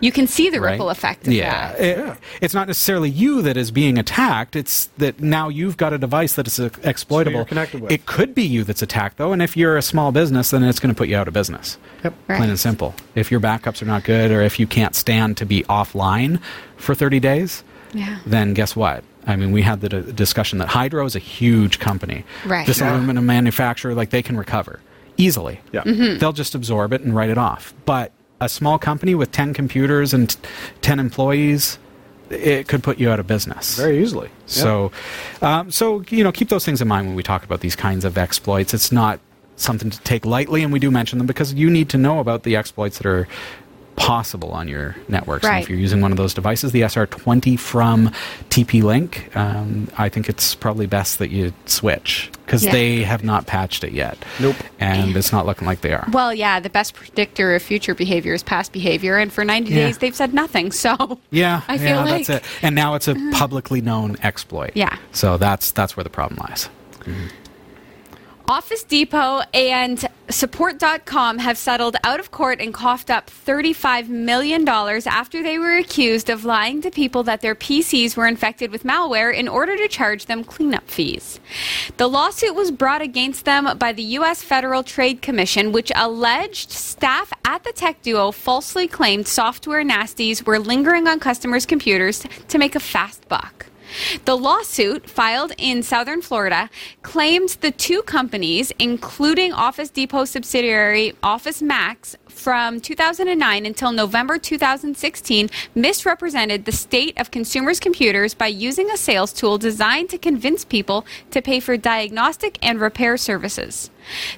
You can see the right? ripple effect of yeah. that. It- It's not necessarily you that is being attacked. It's that now you've got a device that is uh, exploitable. you're connected with. It could be you that's attacked, though, and if you're a small business, then it's going to put you out of business. Yep. Right. Plain and simple. If your backups are not good, or if you can't stand to be offline for 30 days, Yeah. then guess what? I mean, we had the d- discussion that Hydro is a huge company. Right. This Yeah. aluminum manufacturer, like they can recover easily. Yeah. Mm-hmm. They'll just absorb it and write it off. But a small company with 10 computers and t- 10 employees, it could put you out of business. Very easily. So, um, so you know, keep those things in mind when we talk about these kinds of exploits. It's not something to take lightly, and we do mention them because you need to know about the exploits that are possible on your networks. And Right. if you're using one of those devices, the SR20 from TP-Link, um, I think it's probably best that you switch because Yeah. they have not patched it yet. Nope. And it's not looking like they are. Well, yeah, the best predictor of future behavior is past behavior, and for 90 Yeah. days they've said nothing. So Yeah, I feel yeah, like- that's it. And now it's a publicly known exploit. Yeah. So that's that's where the problem lies. Office Depot and Support.com have settled out of court and coughed up $35 million after they were accused of lying to people that their PCs were infected with malware in order to charge them cleanup fees. The lawsuit was brought against them by the U.S. Federal Trade Commission, which alleged staff at the tech duo falsely claimed software nasties were lingering on customers' computers to make a fast buck. The lawsuit, filed in southern Florida, claims the two companies, including Office Depot subsidiary Office Max, from 2009 until November 2016, misrepresented the state of consumers' computers by using a sales tool designed to convince people to pay for diagnostic and repair services.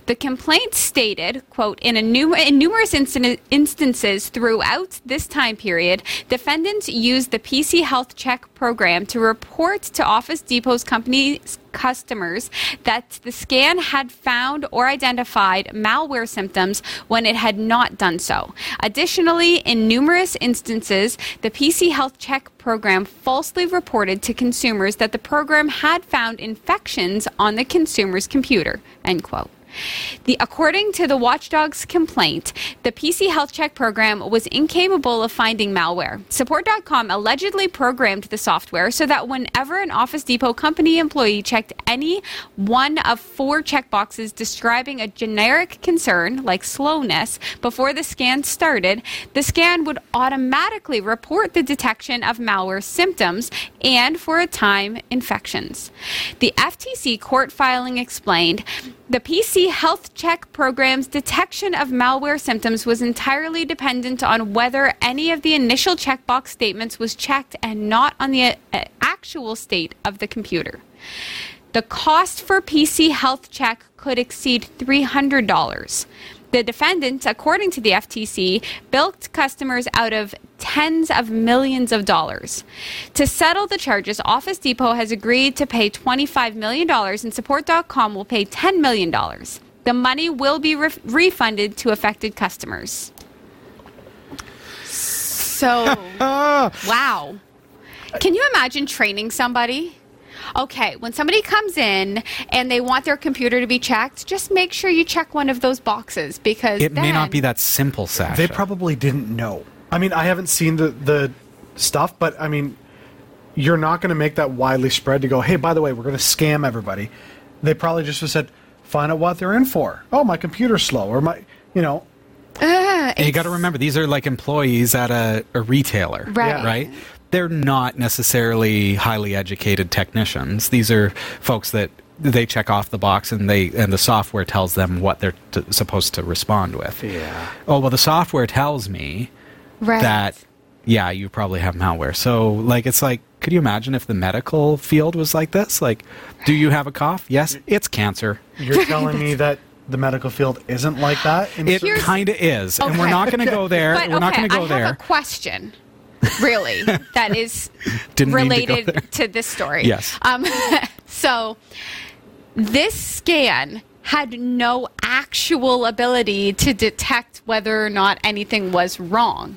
The complaint stated, quote, in, a num- in numerous instan- instances throughout this time period, defendants used the PC Health Check program to report to Office Depot's company's customers that the scan had found or identified malware symptoms when it had not done so. Additionally, in numerous instances, the PC Health Check program falsely reported to consumers that the program had found infections on the consumer's computer. End quote. The, according to the Watchdog's complaint, the PC Health Check program was incapable of finding malware. Support.com allegedly programmed the software so that whenever an Office Depot company employee checked any one of four checkboxes describing a generic concern, like slowness, before the scan started, the scan would automatically report the detection of malware symptoms and, for a time, infections. The FTC court filing explained The PC Health Check program's detection of malware symptoms was entirely dependent on whether any of the initial checkbox statements was checked and not on the uh, actual state of the computer. The cost for PC Health Check could exceed $300. The defendants, according to the FTC, bilked customers out of tens of millions of dollars. To settle the charges, Office Depot has agreed to pay $25 million and Support.com will pay $10 million. The money will be re- refunded to affected customers. So, wow. Can you imagine training somebody? Okay, when somebody comes in and they want their computer to be checked, just make sure you check one of those boxes because It may not be that simple, Sasha. They probably didn't know. I mean, I haven't seen the the stuff, but I mean, you're not going to make that widely spread to go. Hey, by the way, we're going to scam everybody. They probably just said, find out what they're in for. Oh, my computer's slow, or my, you know, And you got to remember, these are like employees at a, a retailer, Right. Right? They're not necessarily highly educated technicians. These are folks that they check off the box and they and the software tells them what they're t- supposed to respond with. Yeah. Oh well, the software tells me Right. that yeah, you probably have malware. So like, it's like, could you imagine if the medical field was like this? Like, do you have a cough? Yes, it's cancer. you're telling me that the medical field isn't like that. In It kind of is, and we're not going to go there. But we're not going to go I there. have a question, really, that is Didn't to related to, this story. Yes. Um, so this scan had no actual ability to detect whether or not anything was wrong.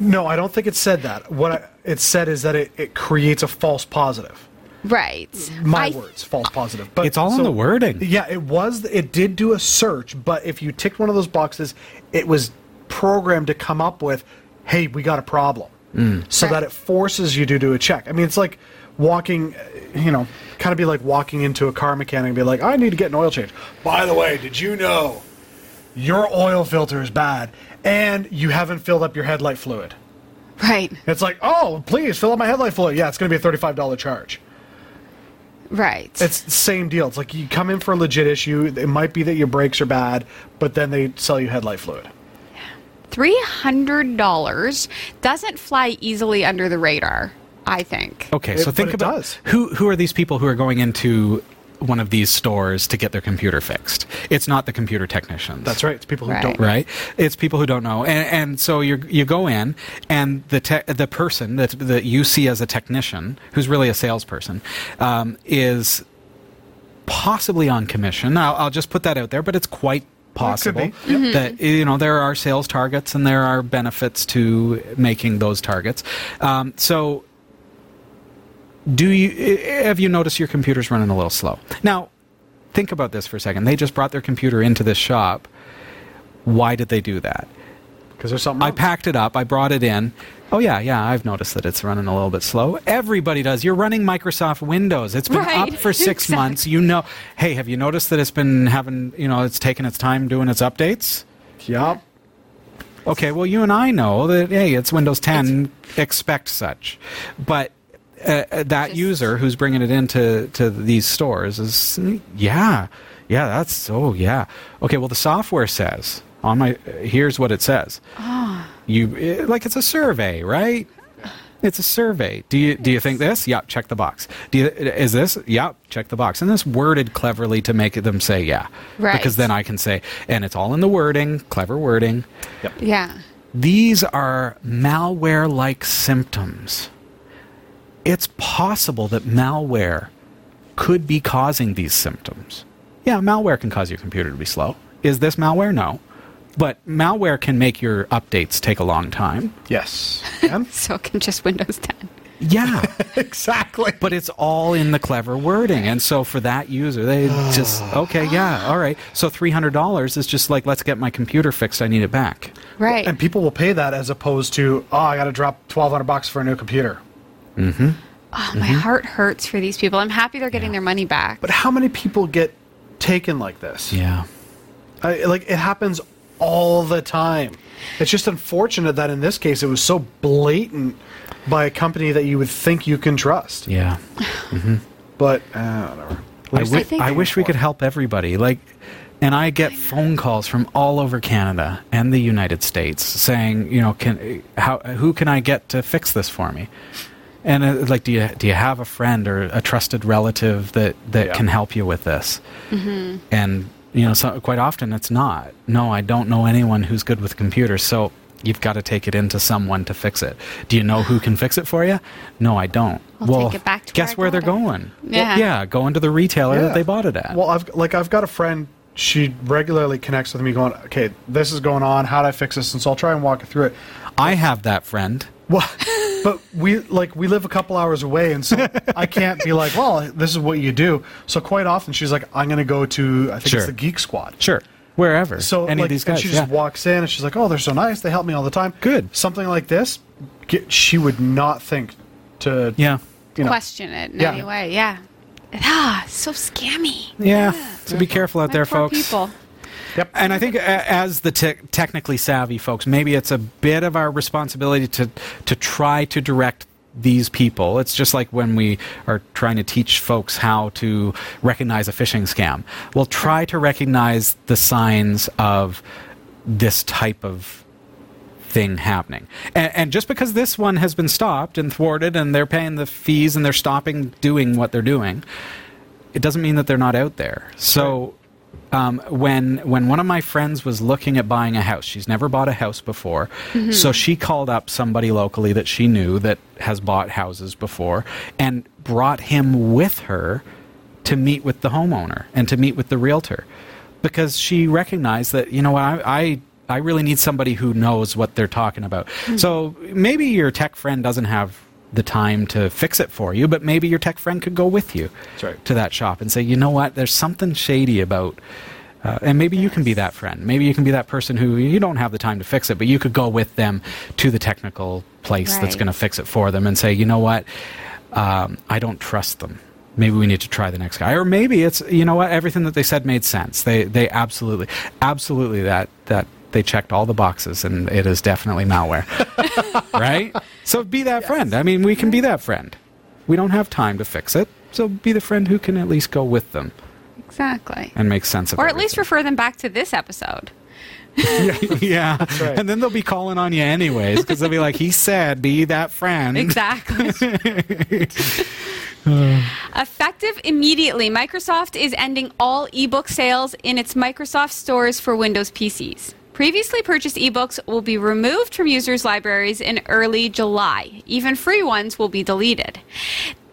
no, I don't think it said that. What I, it said is that it, it creates a false positive. Right. My I- words, false positive. But It's all in the wording. Yeah, it was. It did do a search, but if you ticked one of those boxes, it was programmed to come up with, "Hey, we got a problem," so Right. that it forces you to do a check. I mean, it's like walking, uh, you know, kind of be like walking into a car mechanic and be like, "I need to get an oil change." By the way, did you know your oil filter is bad and you haven't filled up your headlight fluid? Right. It's like, "Oh, please fill up my headlight fluid." Yeah, it's going to be a thirty-five dollar charge. Right. It's the same deal. It's like you come in for a legit issue. It might be that your brakes are bad, but then they sell you headlight fluid. $300 doesn't fly easily under the radar, I think. Okay, It- so but think about does. who who are these people who are going into one of these stores to get their computer fixed? It's not the computer technicians. That's right. It's people who Right. don't. Right, it's people who don't know, and, and so you you go in, and the te- the person that that you see as a technician, who's really a salesperson, um, is possibly on commission. I'll, I'll just put that out there, but it's quite possible be. that you know there are sales targets and there are benefits to making those targets. Um, so, do you have you noticed your computer's running a little slow? Now, think about this for a second. They just brought their computer into this shop. Why did they do that? Because there's something. I packed it up. I brought it in. Oh yeah, yeah. I've noticed that it's running a little bit slow. Everybody does. You're running Microsoft Windows. It's been Right. up for six Exactly. months. You know. Hey, have you noticed that it's been having? You know, it's taken its time doing its updates. Yup. Okay, well, you and I know that hey, it's Windows 10. expect such, but uh, uh, that Just- user who's bringing it into to these stores is yeah, yeah. That's oh yeah. Okay, well, the software says on my here's what it says. You eh, like it's a survey, right? It's a survey. Do you do you think this? Yeah, check the box. Do you is this? Yeah, check the box. And this worded cleverly to make them say yeah, Right. because then I can say, and it's all in the wording, clever wording. Yep. Yeah. These are malware like symptoms. It's possible that malware could be causing these symptoms. Yeah, malware can cause your computer to be slow. Is this malware? No. But malware can make your updates take a long time. Yes. And So can just Windows 10. Yeah. exactly. but it's all in the clever wording. And so for that user, they just, okay, yeah, all right. So $300 is just like, let's get my computer fixed. I need it back. Right. And people will pay that as opposed to, oh, I got to drop twelve hundred bucks for a new computer. Mm hmm. Oh, my Mm-hmm. heart hurts for these people. I'm happy they're getting their money back. But how many people get taken like this? Yeah. I, like it happens all the time. It's just unfortunate that in this case it was so blatant by a company that you would think you can trust. Yeah. But uh, whatever. I, least wi- I I wish we could help everybody. Like, and I get phone calls from all over Canada and the United States saying, you know, can how who can I get to fix this for me? And uh, like, do you do you have a friend or a trusted relative that that Yeah. can help you with this? Mm-hmm. And you know, so quite often it's not. No, I don't know anyone who's good with computers. So you've got to take it into someone to fix it. Do you know who can fix it for you? No, I don't. I'll well, take it back to guess where they're it. going. Yeah. yeah, go into the retailer that they bought it at. Well, I've like I've got a friend. She regularly connects with me, going, "Okay, this is going on. How do I fix this?" And so I'll try and walk her through it. I have that friend. Well, but we like we live a couple hours away, and so I can't be like, "Well, this is what you do." So quite often she's like, "I'm going to go to I think Sure. it's the Geek Squad." Sure, wherever. So any like, of these and guys. she yeah. just walks in and she's like, "Oh, they're so nice. They help me all the time." Good. Something like this, get, she would not think to yeah, you know. Question it in Yeah. any way. Yeah. Ah, so scammy. yeah. So be careful out My there, poor folks. People. Yep. And I think as the te- technically savvy folks, maybe it's a bit of our responsibility to to try to direct these people. It's just like when we are trying to teach folks how to recognize a phishing scam. We'll try to recognize the signs of this type of thing happening. And, and just because this one has been stopped and thwarted and they're paying the fees and they're stopping doing what they're doing, it doesn't mean that they're not out there. So um, when when one of my friends was looking at buying a house, she's never bought a house before, so she called up somebody locally that she knew that has bought houses before and brought him with her to meet with the homeowner and to meet with the realtor because she recognized that you know what I. I I really need somebody who knows what they're talking about. So maybe your tech friend doesn't have the time to fix it for you, but maybe your tech friend could go with you right. to that shop and say, you know what, there's something shady about. Uh, and maybe you can be that friend. Maybe you can be that person who you don't have the time to fix it, but you could go with them to the technical place that's going to fix it for them and say, you know what, um, I don't trust them. Maybe we need to try the next guy, or maybe it's you know what, everything that they said made sense. They they absolutely, absolutely that that they checked all the boxes, and it is definitely malware, right? So be that friend. I mean, we can be that friend. We don't have time to fix it, so be the friend who can at least go with them Exactly. and make sense of it. Or at least refer them back to this episode. yeah. right. And then they'll be calling on you anyways because they'll be like, he said, be that friend. Exactly. Effective immediately, Microsoft is ending all ebook sales in its Microsoft stores for Windows PCs. Previously purchased ebooks will be removed from users' libraries in early July. Even free ones will be deleted.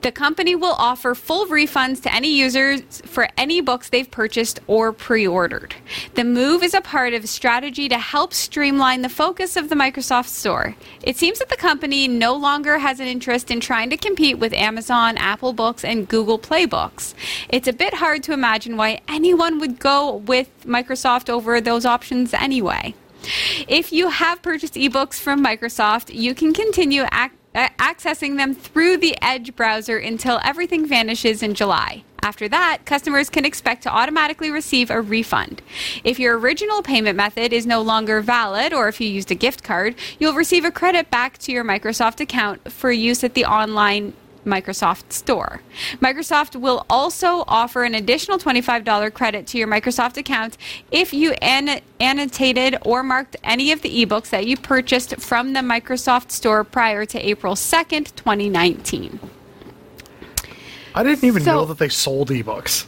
The company will offer full refunds to any users for any books they've purchased or pre ordered. The move is a part of a strategy to help streamline the focus of the Microsoft Store. It seems that the company no longer has an interest in trying to compete with Amazon, Apple Books, and Google Play Books. It's a bit hard to imagine why anyone would go with Microsoft over those options anyway. If you have purchased ebooks from Microsoft, you can continue Uh, accessing them through the Edge browser until everything vanishes in July. After that, customers can expect to automatically receive a refund. If your original payment method is no longer valid, or if you used a gift card, you'll receive a credit back to your Microsoft account for use at the online Microsoft Store. Microsoft will also offer an additional $25 credit to your Microsoft account if you an- annotated or marked any of the ebooks that you purchased from the Microsoft Store prior to April 2nd, 2019. I didn't even So- know that they sold ebooks.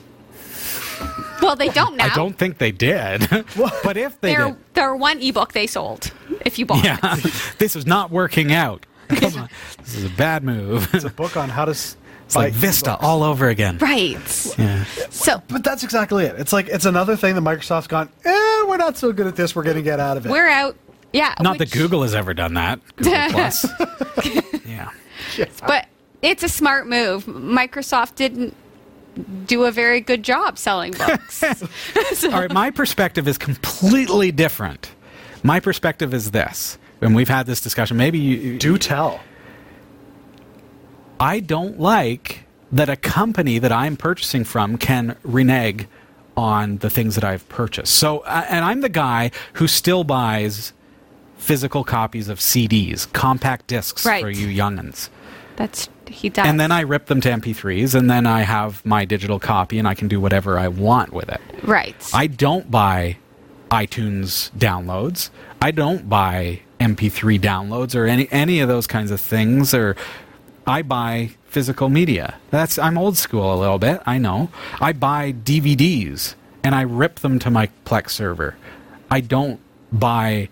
Well, they don't now. I don't think they did. but if they They're, did. they're one ebook they sold if you bought it. Yeah. this is not working out. Come on. This is a bad move. It's a book on how to. s- It's like Vista ebooks. all over again. Right. Yeah. So But that's exactly it. It's like it's another thing that Microsoft's gone. Eh, we're not so good at this. We're going to get out of it. we're out. Yeah. Not which- that Google has ever done that. Google Plus. yeah. But it's a smart move. Microsoft didn't do a very good job selling books. All right, my perspective is completely different. My perspective is this, and we've had this discussion. Maybe you Do tell. I don't like that a company that I'm purchasing from can renege on the things that I've purchased. So, uh, and I'm the guy who still buys physical copies of CDs, compact discs Right. for you youngins. That's he does. And then I rip them to MP3s, and then I have my digital copy, and I can do whatever I want with it. right. I don't buy iTunes downloads. I don't buy MP3 downloads or any any of those kinds of things. Or I buy physical media. That's I'm old school a little bit. I know. I buy DVDs and I rip them to my Plex server. I don't buy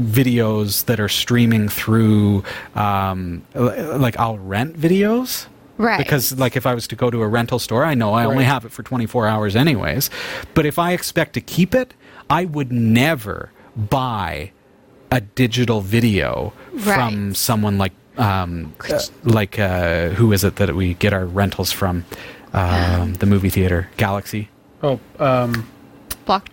videos that are streaming through um, like I'll rent videos Right. because like if I was to go to a rental store, I know I only have it for 24 hours anyways. But if I expect to keep it, I would never buy a digital video from someone like um, uh, like uh, who is it that we get our rentals from? Um, the movie theater, Galaxy. Oh, um, Block.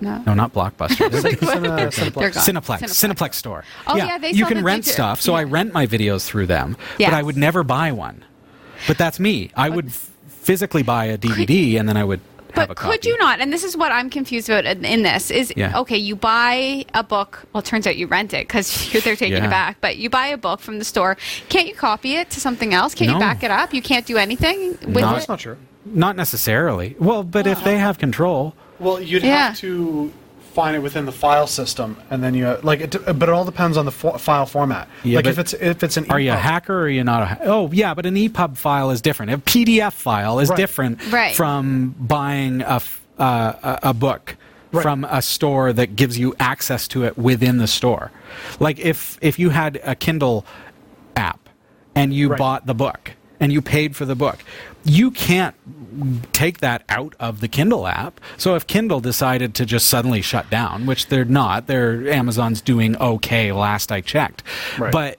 No. No, not Blockbuster. Cine- Cineplex. Cineplex, Cineplex. Cineplex store. Oh, yeah, they you can rent digi- stuff, so I rent my videos through them. But I would never buy one. But that's me. I would f- physically buy a DVD, and then I would have a But copy. could you not? And this is what I'm confused about in, in this is Yeah. okay. You buy a book. Well, it turns out you rent it because they're taking Yeah. it back. But you buy a book from the store. Can't you copy it to something else? Can't No. you back it up? You can't do anything with No. it. That's not true. Not necessarily. Well, but if they have control, Well, you'd Yeah. have to find it within the file system, and then you like it. But it all depends on the fo- file format. Yeah, like if it's if it's an are you a hacker or are you not a? ha- Oh, yeah, but an EPUB file is different. A PDF file is Right. different Right. from buying a f- uh, a, a book Right. from a store that gives you access to it within the store. Like if if you had a Kindle app and you Right. bought the book and you paid for the book, you can't take that out of the Kindle app. So if Kindle decided to just suddenly shut down, which they're not, they're Amazon's doing okay last I checked. Right. But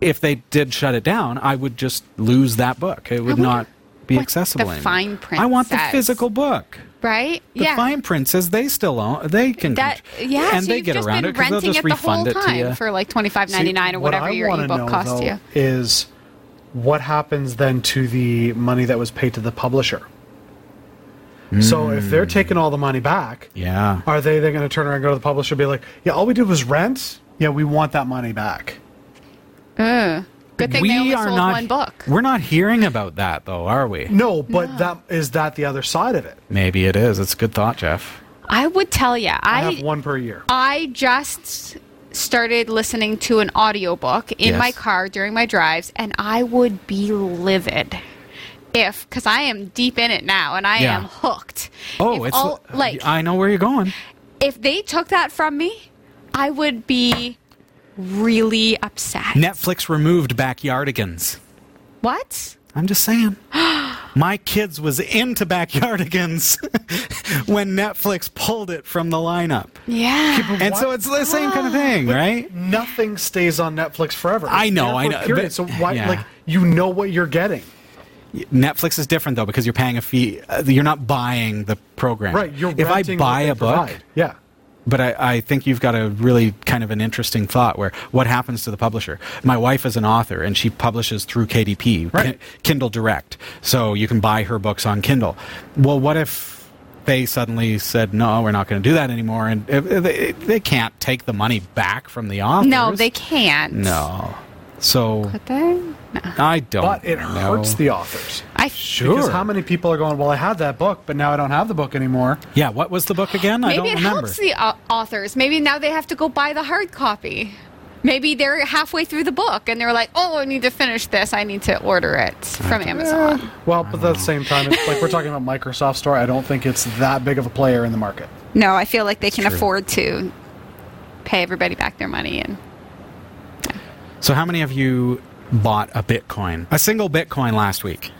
if they did shut it down, I would just lose that book. It would not be what accessible. the anymore. fine print I want the physical book. right? The yeah. fine print says they still own. They can. that yeah, and so they you've get just around been it because they'll renting just it the whole refund it to time you. for like twenty five ninety nine See, or whatever I your wanna ebook know, cost though, you. Is what happens then to the money that was paid to the publisher? So if they're hmm. taking all the money back, yeah. are they then going to turn around and go to the publisher and be like, "Yeah, all we did was rent. Yeah, we want that money back." Ugh. Good thing we they only are sold not. one book. We're not hearing about that though, are we? No, but that is that the other side of it. Maybe it is. It's a good thought, Jeff. I would tell you, I I have one per year. I just started listening to an audiobook in Yes. my car during my drives, and I would be livid if, because I am deep in it now and I Yeah. am hooked. Oh, If it's all- like I know where you're going. if they took that from me, I would be really upset. Netflix removed Backyardigans. What? I'm just saying. My kids was into Backyardigans when Netflix pulled it from the lineup. Yeah. And so it's the same kind of thing, right? Nothing stays on Netflix forever. I know, I know, period, but- so why? yeah. Like you know what you're getting, Netflix is different though because you're paying a fee. Uh, you're not buying the program. right? You're if I buy a book, provide. yeah. But I, I think you've got a really kind of an interesting thought where what happens to the publisher? My wife is an author and she publishes through KDP, Right. Ki- Kindle Direct. So you can buy her books on Kindle. Well, what if they suddenly said, no, we're not going to do that anymore? And if- if they, they can't take the money back from the authors. no, they can't. No. So Could they? No. I don't But it know. hurts the authors. I Sure. Because how many people are going? Well, I had that book, but now I don't have the book anymore. Yeah, what was the book again? I Maybe don't it remember. helps the au- authors. Maybe now they have to go buy the hard copy. Maybe they're halfway through the book and they're like, "Oh, I need to finish this. I need to order it from Amazon." Well, but at the same time, it's like we're talking about Microsoft Store. I don't think it's that big of a player in the market. No, I feel like they can true. afford to pay everybody back their money and So, how many of you bought a Bitcoin? A single Bitcoin last week?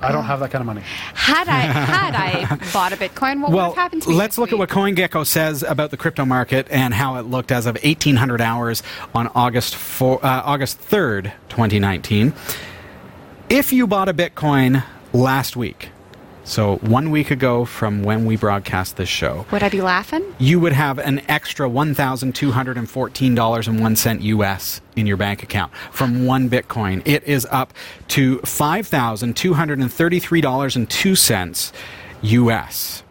I don't have that kind of money. had I had I bought a Bitcoin, what would well, have happened to me? let's this look at week? what CoinGecko says about the crypto market and how it looked as of 1800 hours on August 4, uh, August 3rd, 2019. If you bought a Bitcoin last week, so one week ago from when we broadcast this show, Would I be laughing? you would have an extra $1,214.01 US in your bank account from one Bitcoin. It is up to $5,233.02 US.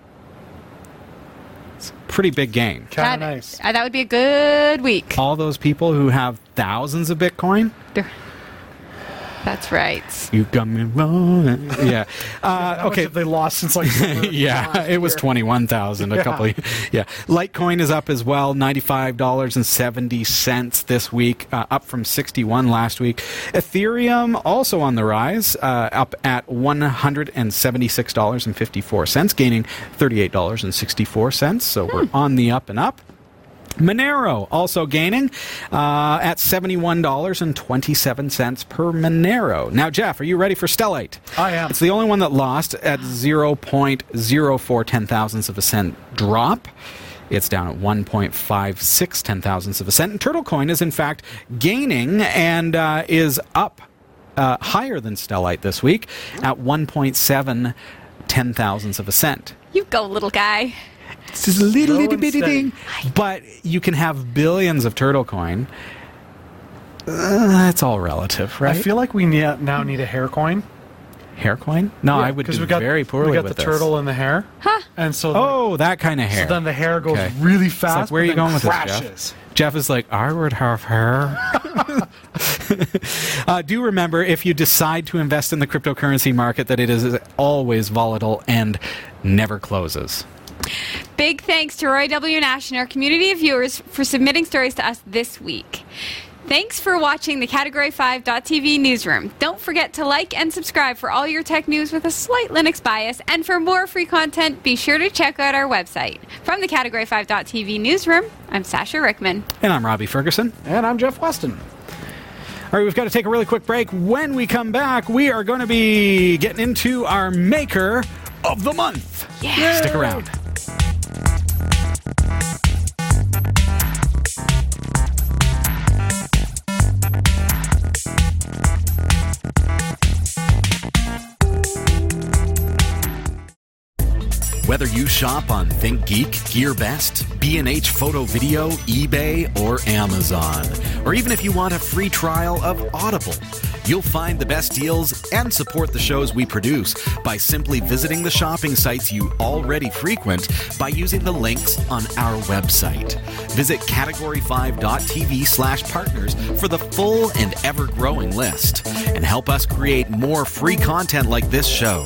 It's a pretty big gain. Kind That- of nice. uh, that would be a good week. All those people who have thousands of Bitcoin, They're- That's right. You got me wrong. Yeah. Uh, okay. they lost since like yeah, it was year? twenty one thousand. A Yeah. couple. Yeah, Litecoin is up as well, ninety five dollars and seventy cents this week, uh, up from sixty one last week. Ethereum also on the rise, uh, up at one hundred and seventy six dollars and fifty four cents, gaining thirty eight dollars and sixty four cents. So we're on the up and up. Monero also gaining uh, at $71.27 per Monero. Now, Jeff, are you ready for Stellite? I am. It's the only one that lost at 0.04 ten thousandths of a cent drop. It's down at 1.56 ten thousandths of a cent. And Turtlecoin is, in fact, gaining and uh, is up uh, higher than Stellite this week at 1.7 ten thousandths of a cent. You go, little guy. It's just a little, Slow little bitty steady. thing. But you can have billions of turtle coin. Uh, that's all relative, right? I feel like we ne- now need a hair coin. hair coin? No, I would because do we got very poorly We got with the this. turtle and the hare. Huh? And so, Oh, that kind of hair. so then the hare goes Okay. really It's fast. like, where are you then going with crashes. this, Jeff? Jeff is like, I would have hair. uh, do remember, if you decide to invest in the cryptocurrency market, that it is always volatile and never closes. Big thanks to Roy W. Nash and our community of viewers for submitting stories to us this week. Thanks for watching the Category5.tv newsroom. Don't forget to like and subscribe for all your tech news with a slight Linux bias. And for more free content, be sure to check out our website. From the Category5.tv newsroom, I'm Sasha Rickman. And I'm Robbie Ferguson. And I'm Jeff Weston. All right, we've got to take a really quick break. When we come back, we are going to be getting into our maker of the month. Yeah. Stick around. Whether you shop on ThinkGeek, GearBest, B&H Photo Video, eBay, or Amazon, or even if you want a free trial of Audible, you'll find the best deals and support the shows we produce by simply visiting the shopping sites you already frequent by using the links on our website. Visit category5.tv slash partners for the full and ever-growing list and help us create more free content like this show.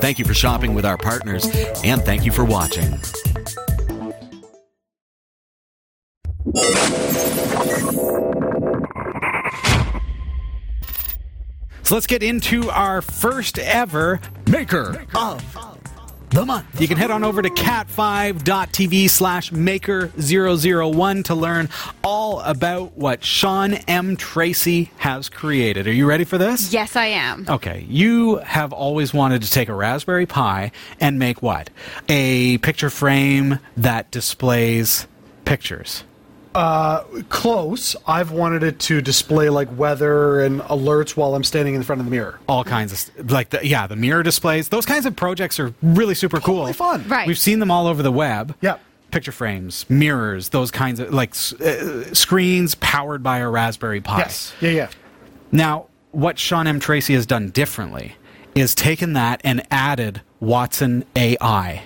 Thank you for shopping with our partners, and thank you for watching. So let's get into our first ever maker of the month. You can head on over to cat5.tv slash maker001 to learn all about what Sean M. Tracy has created. Are you ready for this? Yes, I am. Okay, you have always wanted to take a Raspberry Pi and make what? A picture frame that displays pictures. Close. I've wanted it to display like weather and alerts while I'm standing in front of the mirror. all kinds of st- like the yeah the mirror displays those kinds of projects are really super cool Totally fun. Right. we've seen them all over the web Yep. picture frames mirrors those kinds of like uh, screens powered by a raspberry pi Yes. Yeah, yeah. now what sean m tracy has done differently is taken that and added watson ai Like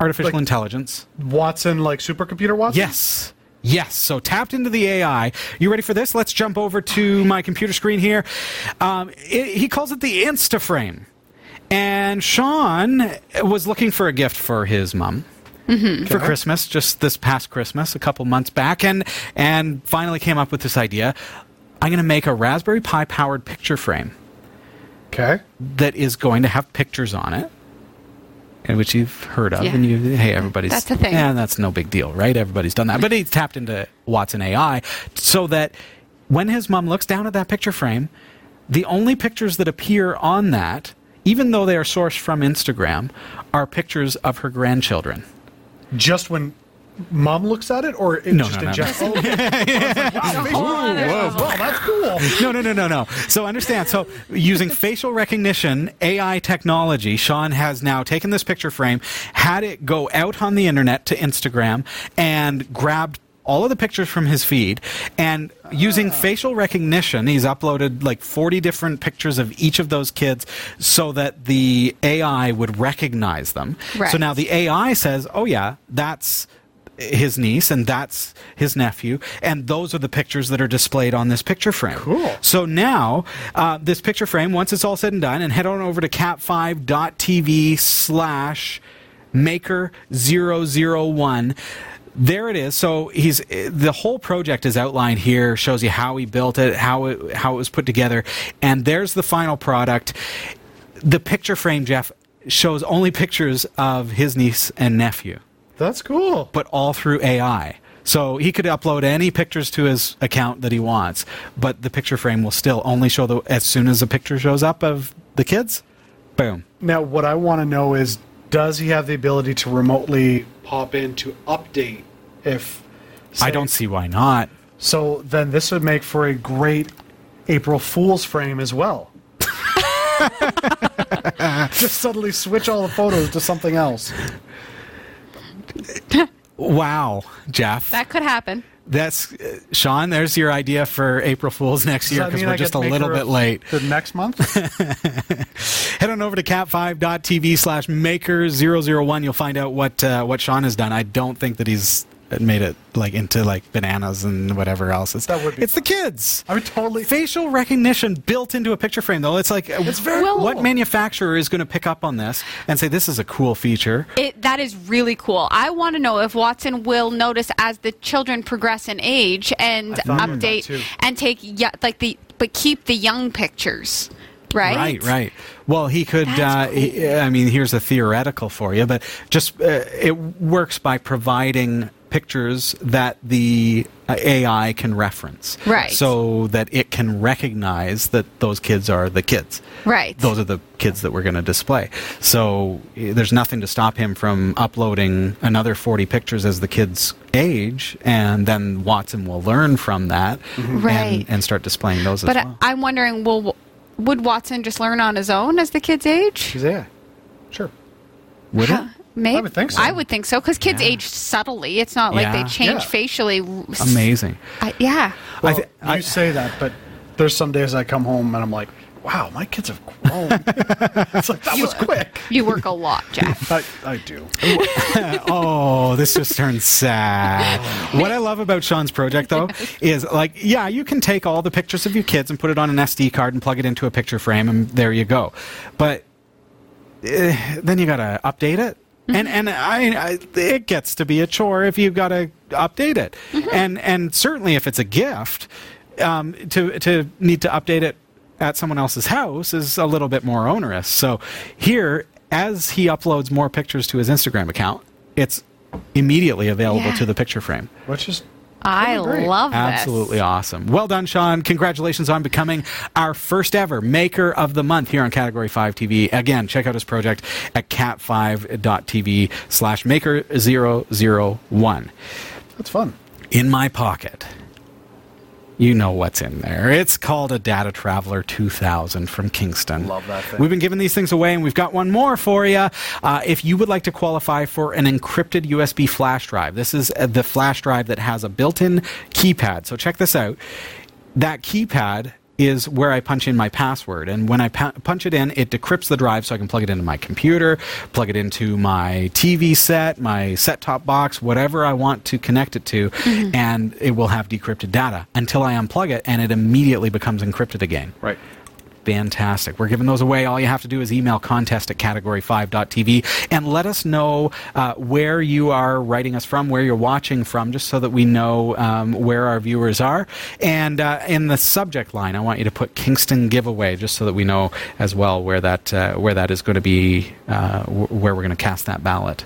artificial Like- intelligence Watson, like supercomputer Watson? Yes. Yes. So tapped into the AI. You ready for this? Let's jump over to my computer screen here. Um, it, he calls it the InstaFrame. And Sean was looking for a gift for his mom. For Christmas, just this past Christmas, a couple months back, and and finally came up with this idea. I'm going to make a Raspberry Pi powered picture frame Okay. that is going to have pictures on it, and which you've heard of, Yeah. and you hey everybody's That's a thing. Yeah, that's no big deal, right? Everybody's done that, but he tapped into Watson AI so that when his mom looks down at that picture frame, the only pictures that appear on that, even though they are sourced from Instagram, are pictures of her grandchildren. Just when mom looks at it, or it No, just no, in no, general? wow, that's cool. no, no, no, no, no. So understand. So using facial recognition AI technology, Sean has now taken this picture frame, had it go out on the internet to Instagram, and grabbed all of the pictures from his feed and using ah. facial recognition he's uploaded like 40 different pictures of each of those kids so that the ai would recognize them Right. so now the ai says oh yeah that's his niece and that's his nephew and those are the pictures that are displayed on this picture frame. Cool. so now uh, this picture frame once it's all said and done and head on over to cat5.tv slash maker 001 there it is. So he's the whole project is outlined here shows you how he built it how it how it was put together and there's the final product. The picture frame jeff shows only pictures of his niece and nephew That's cool. but all through AI. So he could upload any pictures to his account that he wants, but the picture frame will still only show the as soon as a picture shows up of the kids. Boom. Now, what I want to know is, does he have the ability to remotely pop in to update? If I don't see why not. So then this would make for a great April Fool's frame as well. Just suddenly switch all the photos to something else. Wow, Jeff. That could happen. That's uh, Sean. There's your idea for April Fools next year because we're I just a little bit late. The next month? Head on over to cat5.tv slash maker001. You'll find out what uh, what Sean has done. I don't think that he's made it like into like bananas and whatever else. It's, That would be it's the kids. I would totally. facial recognition built into a picture frame though it's like it's very Well- what manufacturer is going to pick up on this and say this is a cool feature It, that is really cool. I want to know if Watson will notice as the children progress in age and thought about that update and take yeah, like the but keep the young pictures, right? right right well he could uh, That's he- i mean here's a theoretical for you but just uh, it works by providing pictures that the uh, ai can reference Right. so that it can recognize that those kids are the kids Right. those are the kids that we're going to display. So eh, there's nothing to stop him from uploading another 40 pictures as the kids age, and then Watson will learn from that Right. and, and start displaying those But as I, well. I'm wondering, will would Watson just learn on his own as the kids age? Yeah, Sure. Would it? Maybe. I would think so. I would think so because kids Yeah. age subtly. It's not like Yeah. they change Yeah. facially. Amazing. I, yeah. Well, thi- you I- say that, but there's some days I come home and I'm like, wow, my kids have grown. it's like, that was quick. You work a lot, Jeff. I, I do. oh, this just turned sad. What I love about Sean's project, though, is like, yeah, you can take all the pictures of your kids and put it on an SD card and plug it into a picture frame, and there you go. But eh, then you got to update it. And and I, I it gets to be a chore if you've got to update it, and and certainly if it's a gift, um, to to need to update it at someone else's house is a little bit more onerous. So here, as he uploads more pictures to his Instagram account, it's immediately available Yeah. to the picture frame. Which is I love this. Absolutely awesome. Well done, Sean. Congratulations on becoming our first ever Maker of the Month here on Category 5 TV. Again, check out his project at cat5.tv slash maker001. that's fun. In my pocket, you know what's in there. It's called a DataTraveler 2000 from Kingston. Love that thing. We've been giving these things away, and we've got one more for you. Uh, if you would like to qualify for an encrypted USB flash drive, this is uh, the flash drive that has a built in keypad. So check this out. That keypad is where I punch in my password. And when I pa- punch it in, it decrypts the drive so I can plug it into my computer, plug it into my TV set, my set top box, whatever I want to connect it to, mm-hmm. and it will have decrypted data until I unplug it and it immediately becomes encrypted again. Right. Fantastic. We're giving those away. All you have to do is email contest at category5.tv and let us know uh, where you are writing us from, where you're watching from, just so that we know um, where our viewers are. And uh, in the subject line, I want you to put Kingston giveaway, just so that we know as well where that uh, where that is going to be, uh, where we're going to cast that ballot.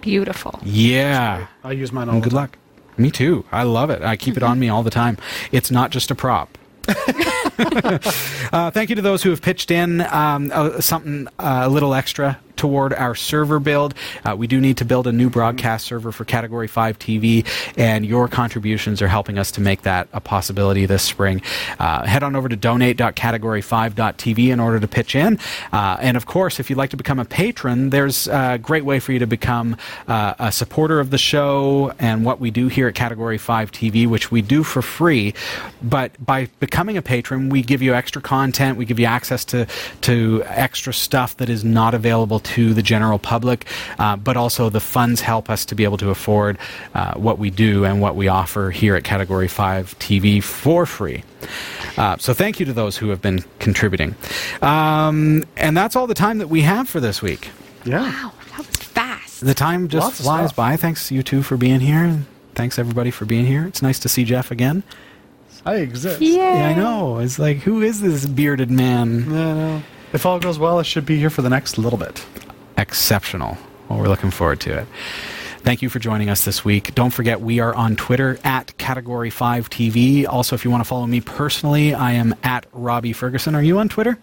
Beautiful. Yeah. I use mine all And the good luck. Me too. I love it. I keep it on me all the time. It's not just a prop. uh, thank you to those who have pitched in um, uh, something uh, a little extra toward our server build. Uh, we do need to build a new broadcast server for Category 5 TV, and your contributions are helping us to make that a possibility this spring. Uh, head on over to donate.category5.tv in order to pitch in. Uh, and of course, if you'd like to become a patron, there's a great way for you to become uh, a supporter of the show and what we do here at Category 5 TV, which we do for free. But by becoming a patron, we give you extra content, we give you access to, to extra stuff that is not available to the general public, uh, but also the funds help us to be able to afford uh, what we do and what we offer here at Category 5 TV for free. Uh, so thank you to those who have been contributing. Um, and that's all the time that we have for this week. Yeah. Wow, that was fast. The time just Lots flies by. Thanks you two for being here. and Thanks everybody for being here. It's nice to see Jeff again. I exist. Yeah, I know. It's like, who is this bearded man? Yeah, I know. If all goes well, I should be here for the next little bit. Exceptional. Well, we're looking forward to it. Thank you for joining us this week. Don't forget, we are on Twitter at Category 5 TV. Also, if you want to follow me personally, I am at Robbie Ferguson. Are you on Twitter?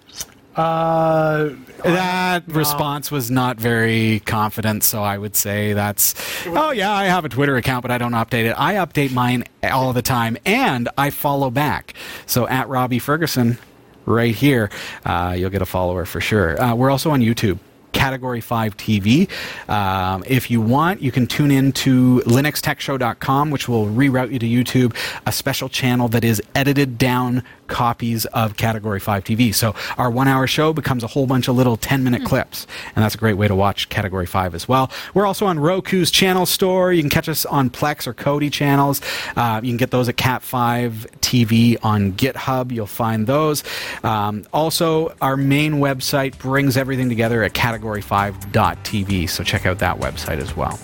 Uh, That response was not very confident, so I would say that's. Oh, yeah, I have a Twitter account, but I don't update it. I update mine all the time, and I follow back. So at Robbie Ferguson, right here, uh, you'll get a follower for sure. Uh, we're also on YouTube. Category 5 TV. Um, if you want, you can tune in to linuxtechshow.com, which will reroute you to YouTube, a special channel that is edited down copies of Category 5 TV. So our one hour show becomes a whole bunch of little 10 minute clips, and that's a great way to watch Category 5 as well. We're also on Roku's channel store. You can catch us on Plex or Kodi channels. Uh, you can get those at Cat5 TV on GitHub. You'll find those. Um, also, our main website brings everything together at category5.tv, so check out that website as well.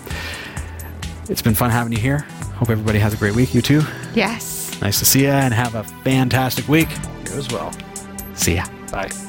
It's been fun having you here. Hope everybody has a great week. You too. Yes. Nice to see you and have a fantastic week. you as well. See ya. Bye.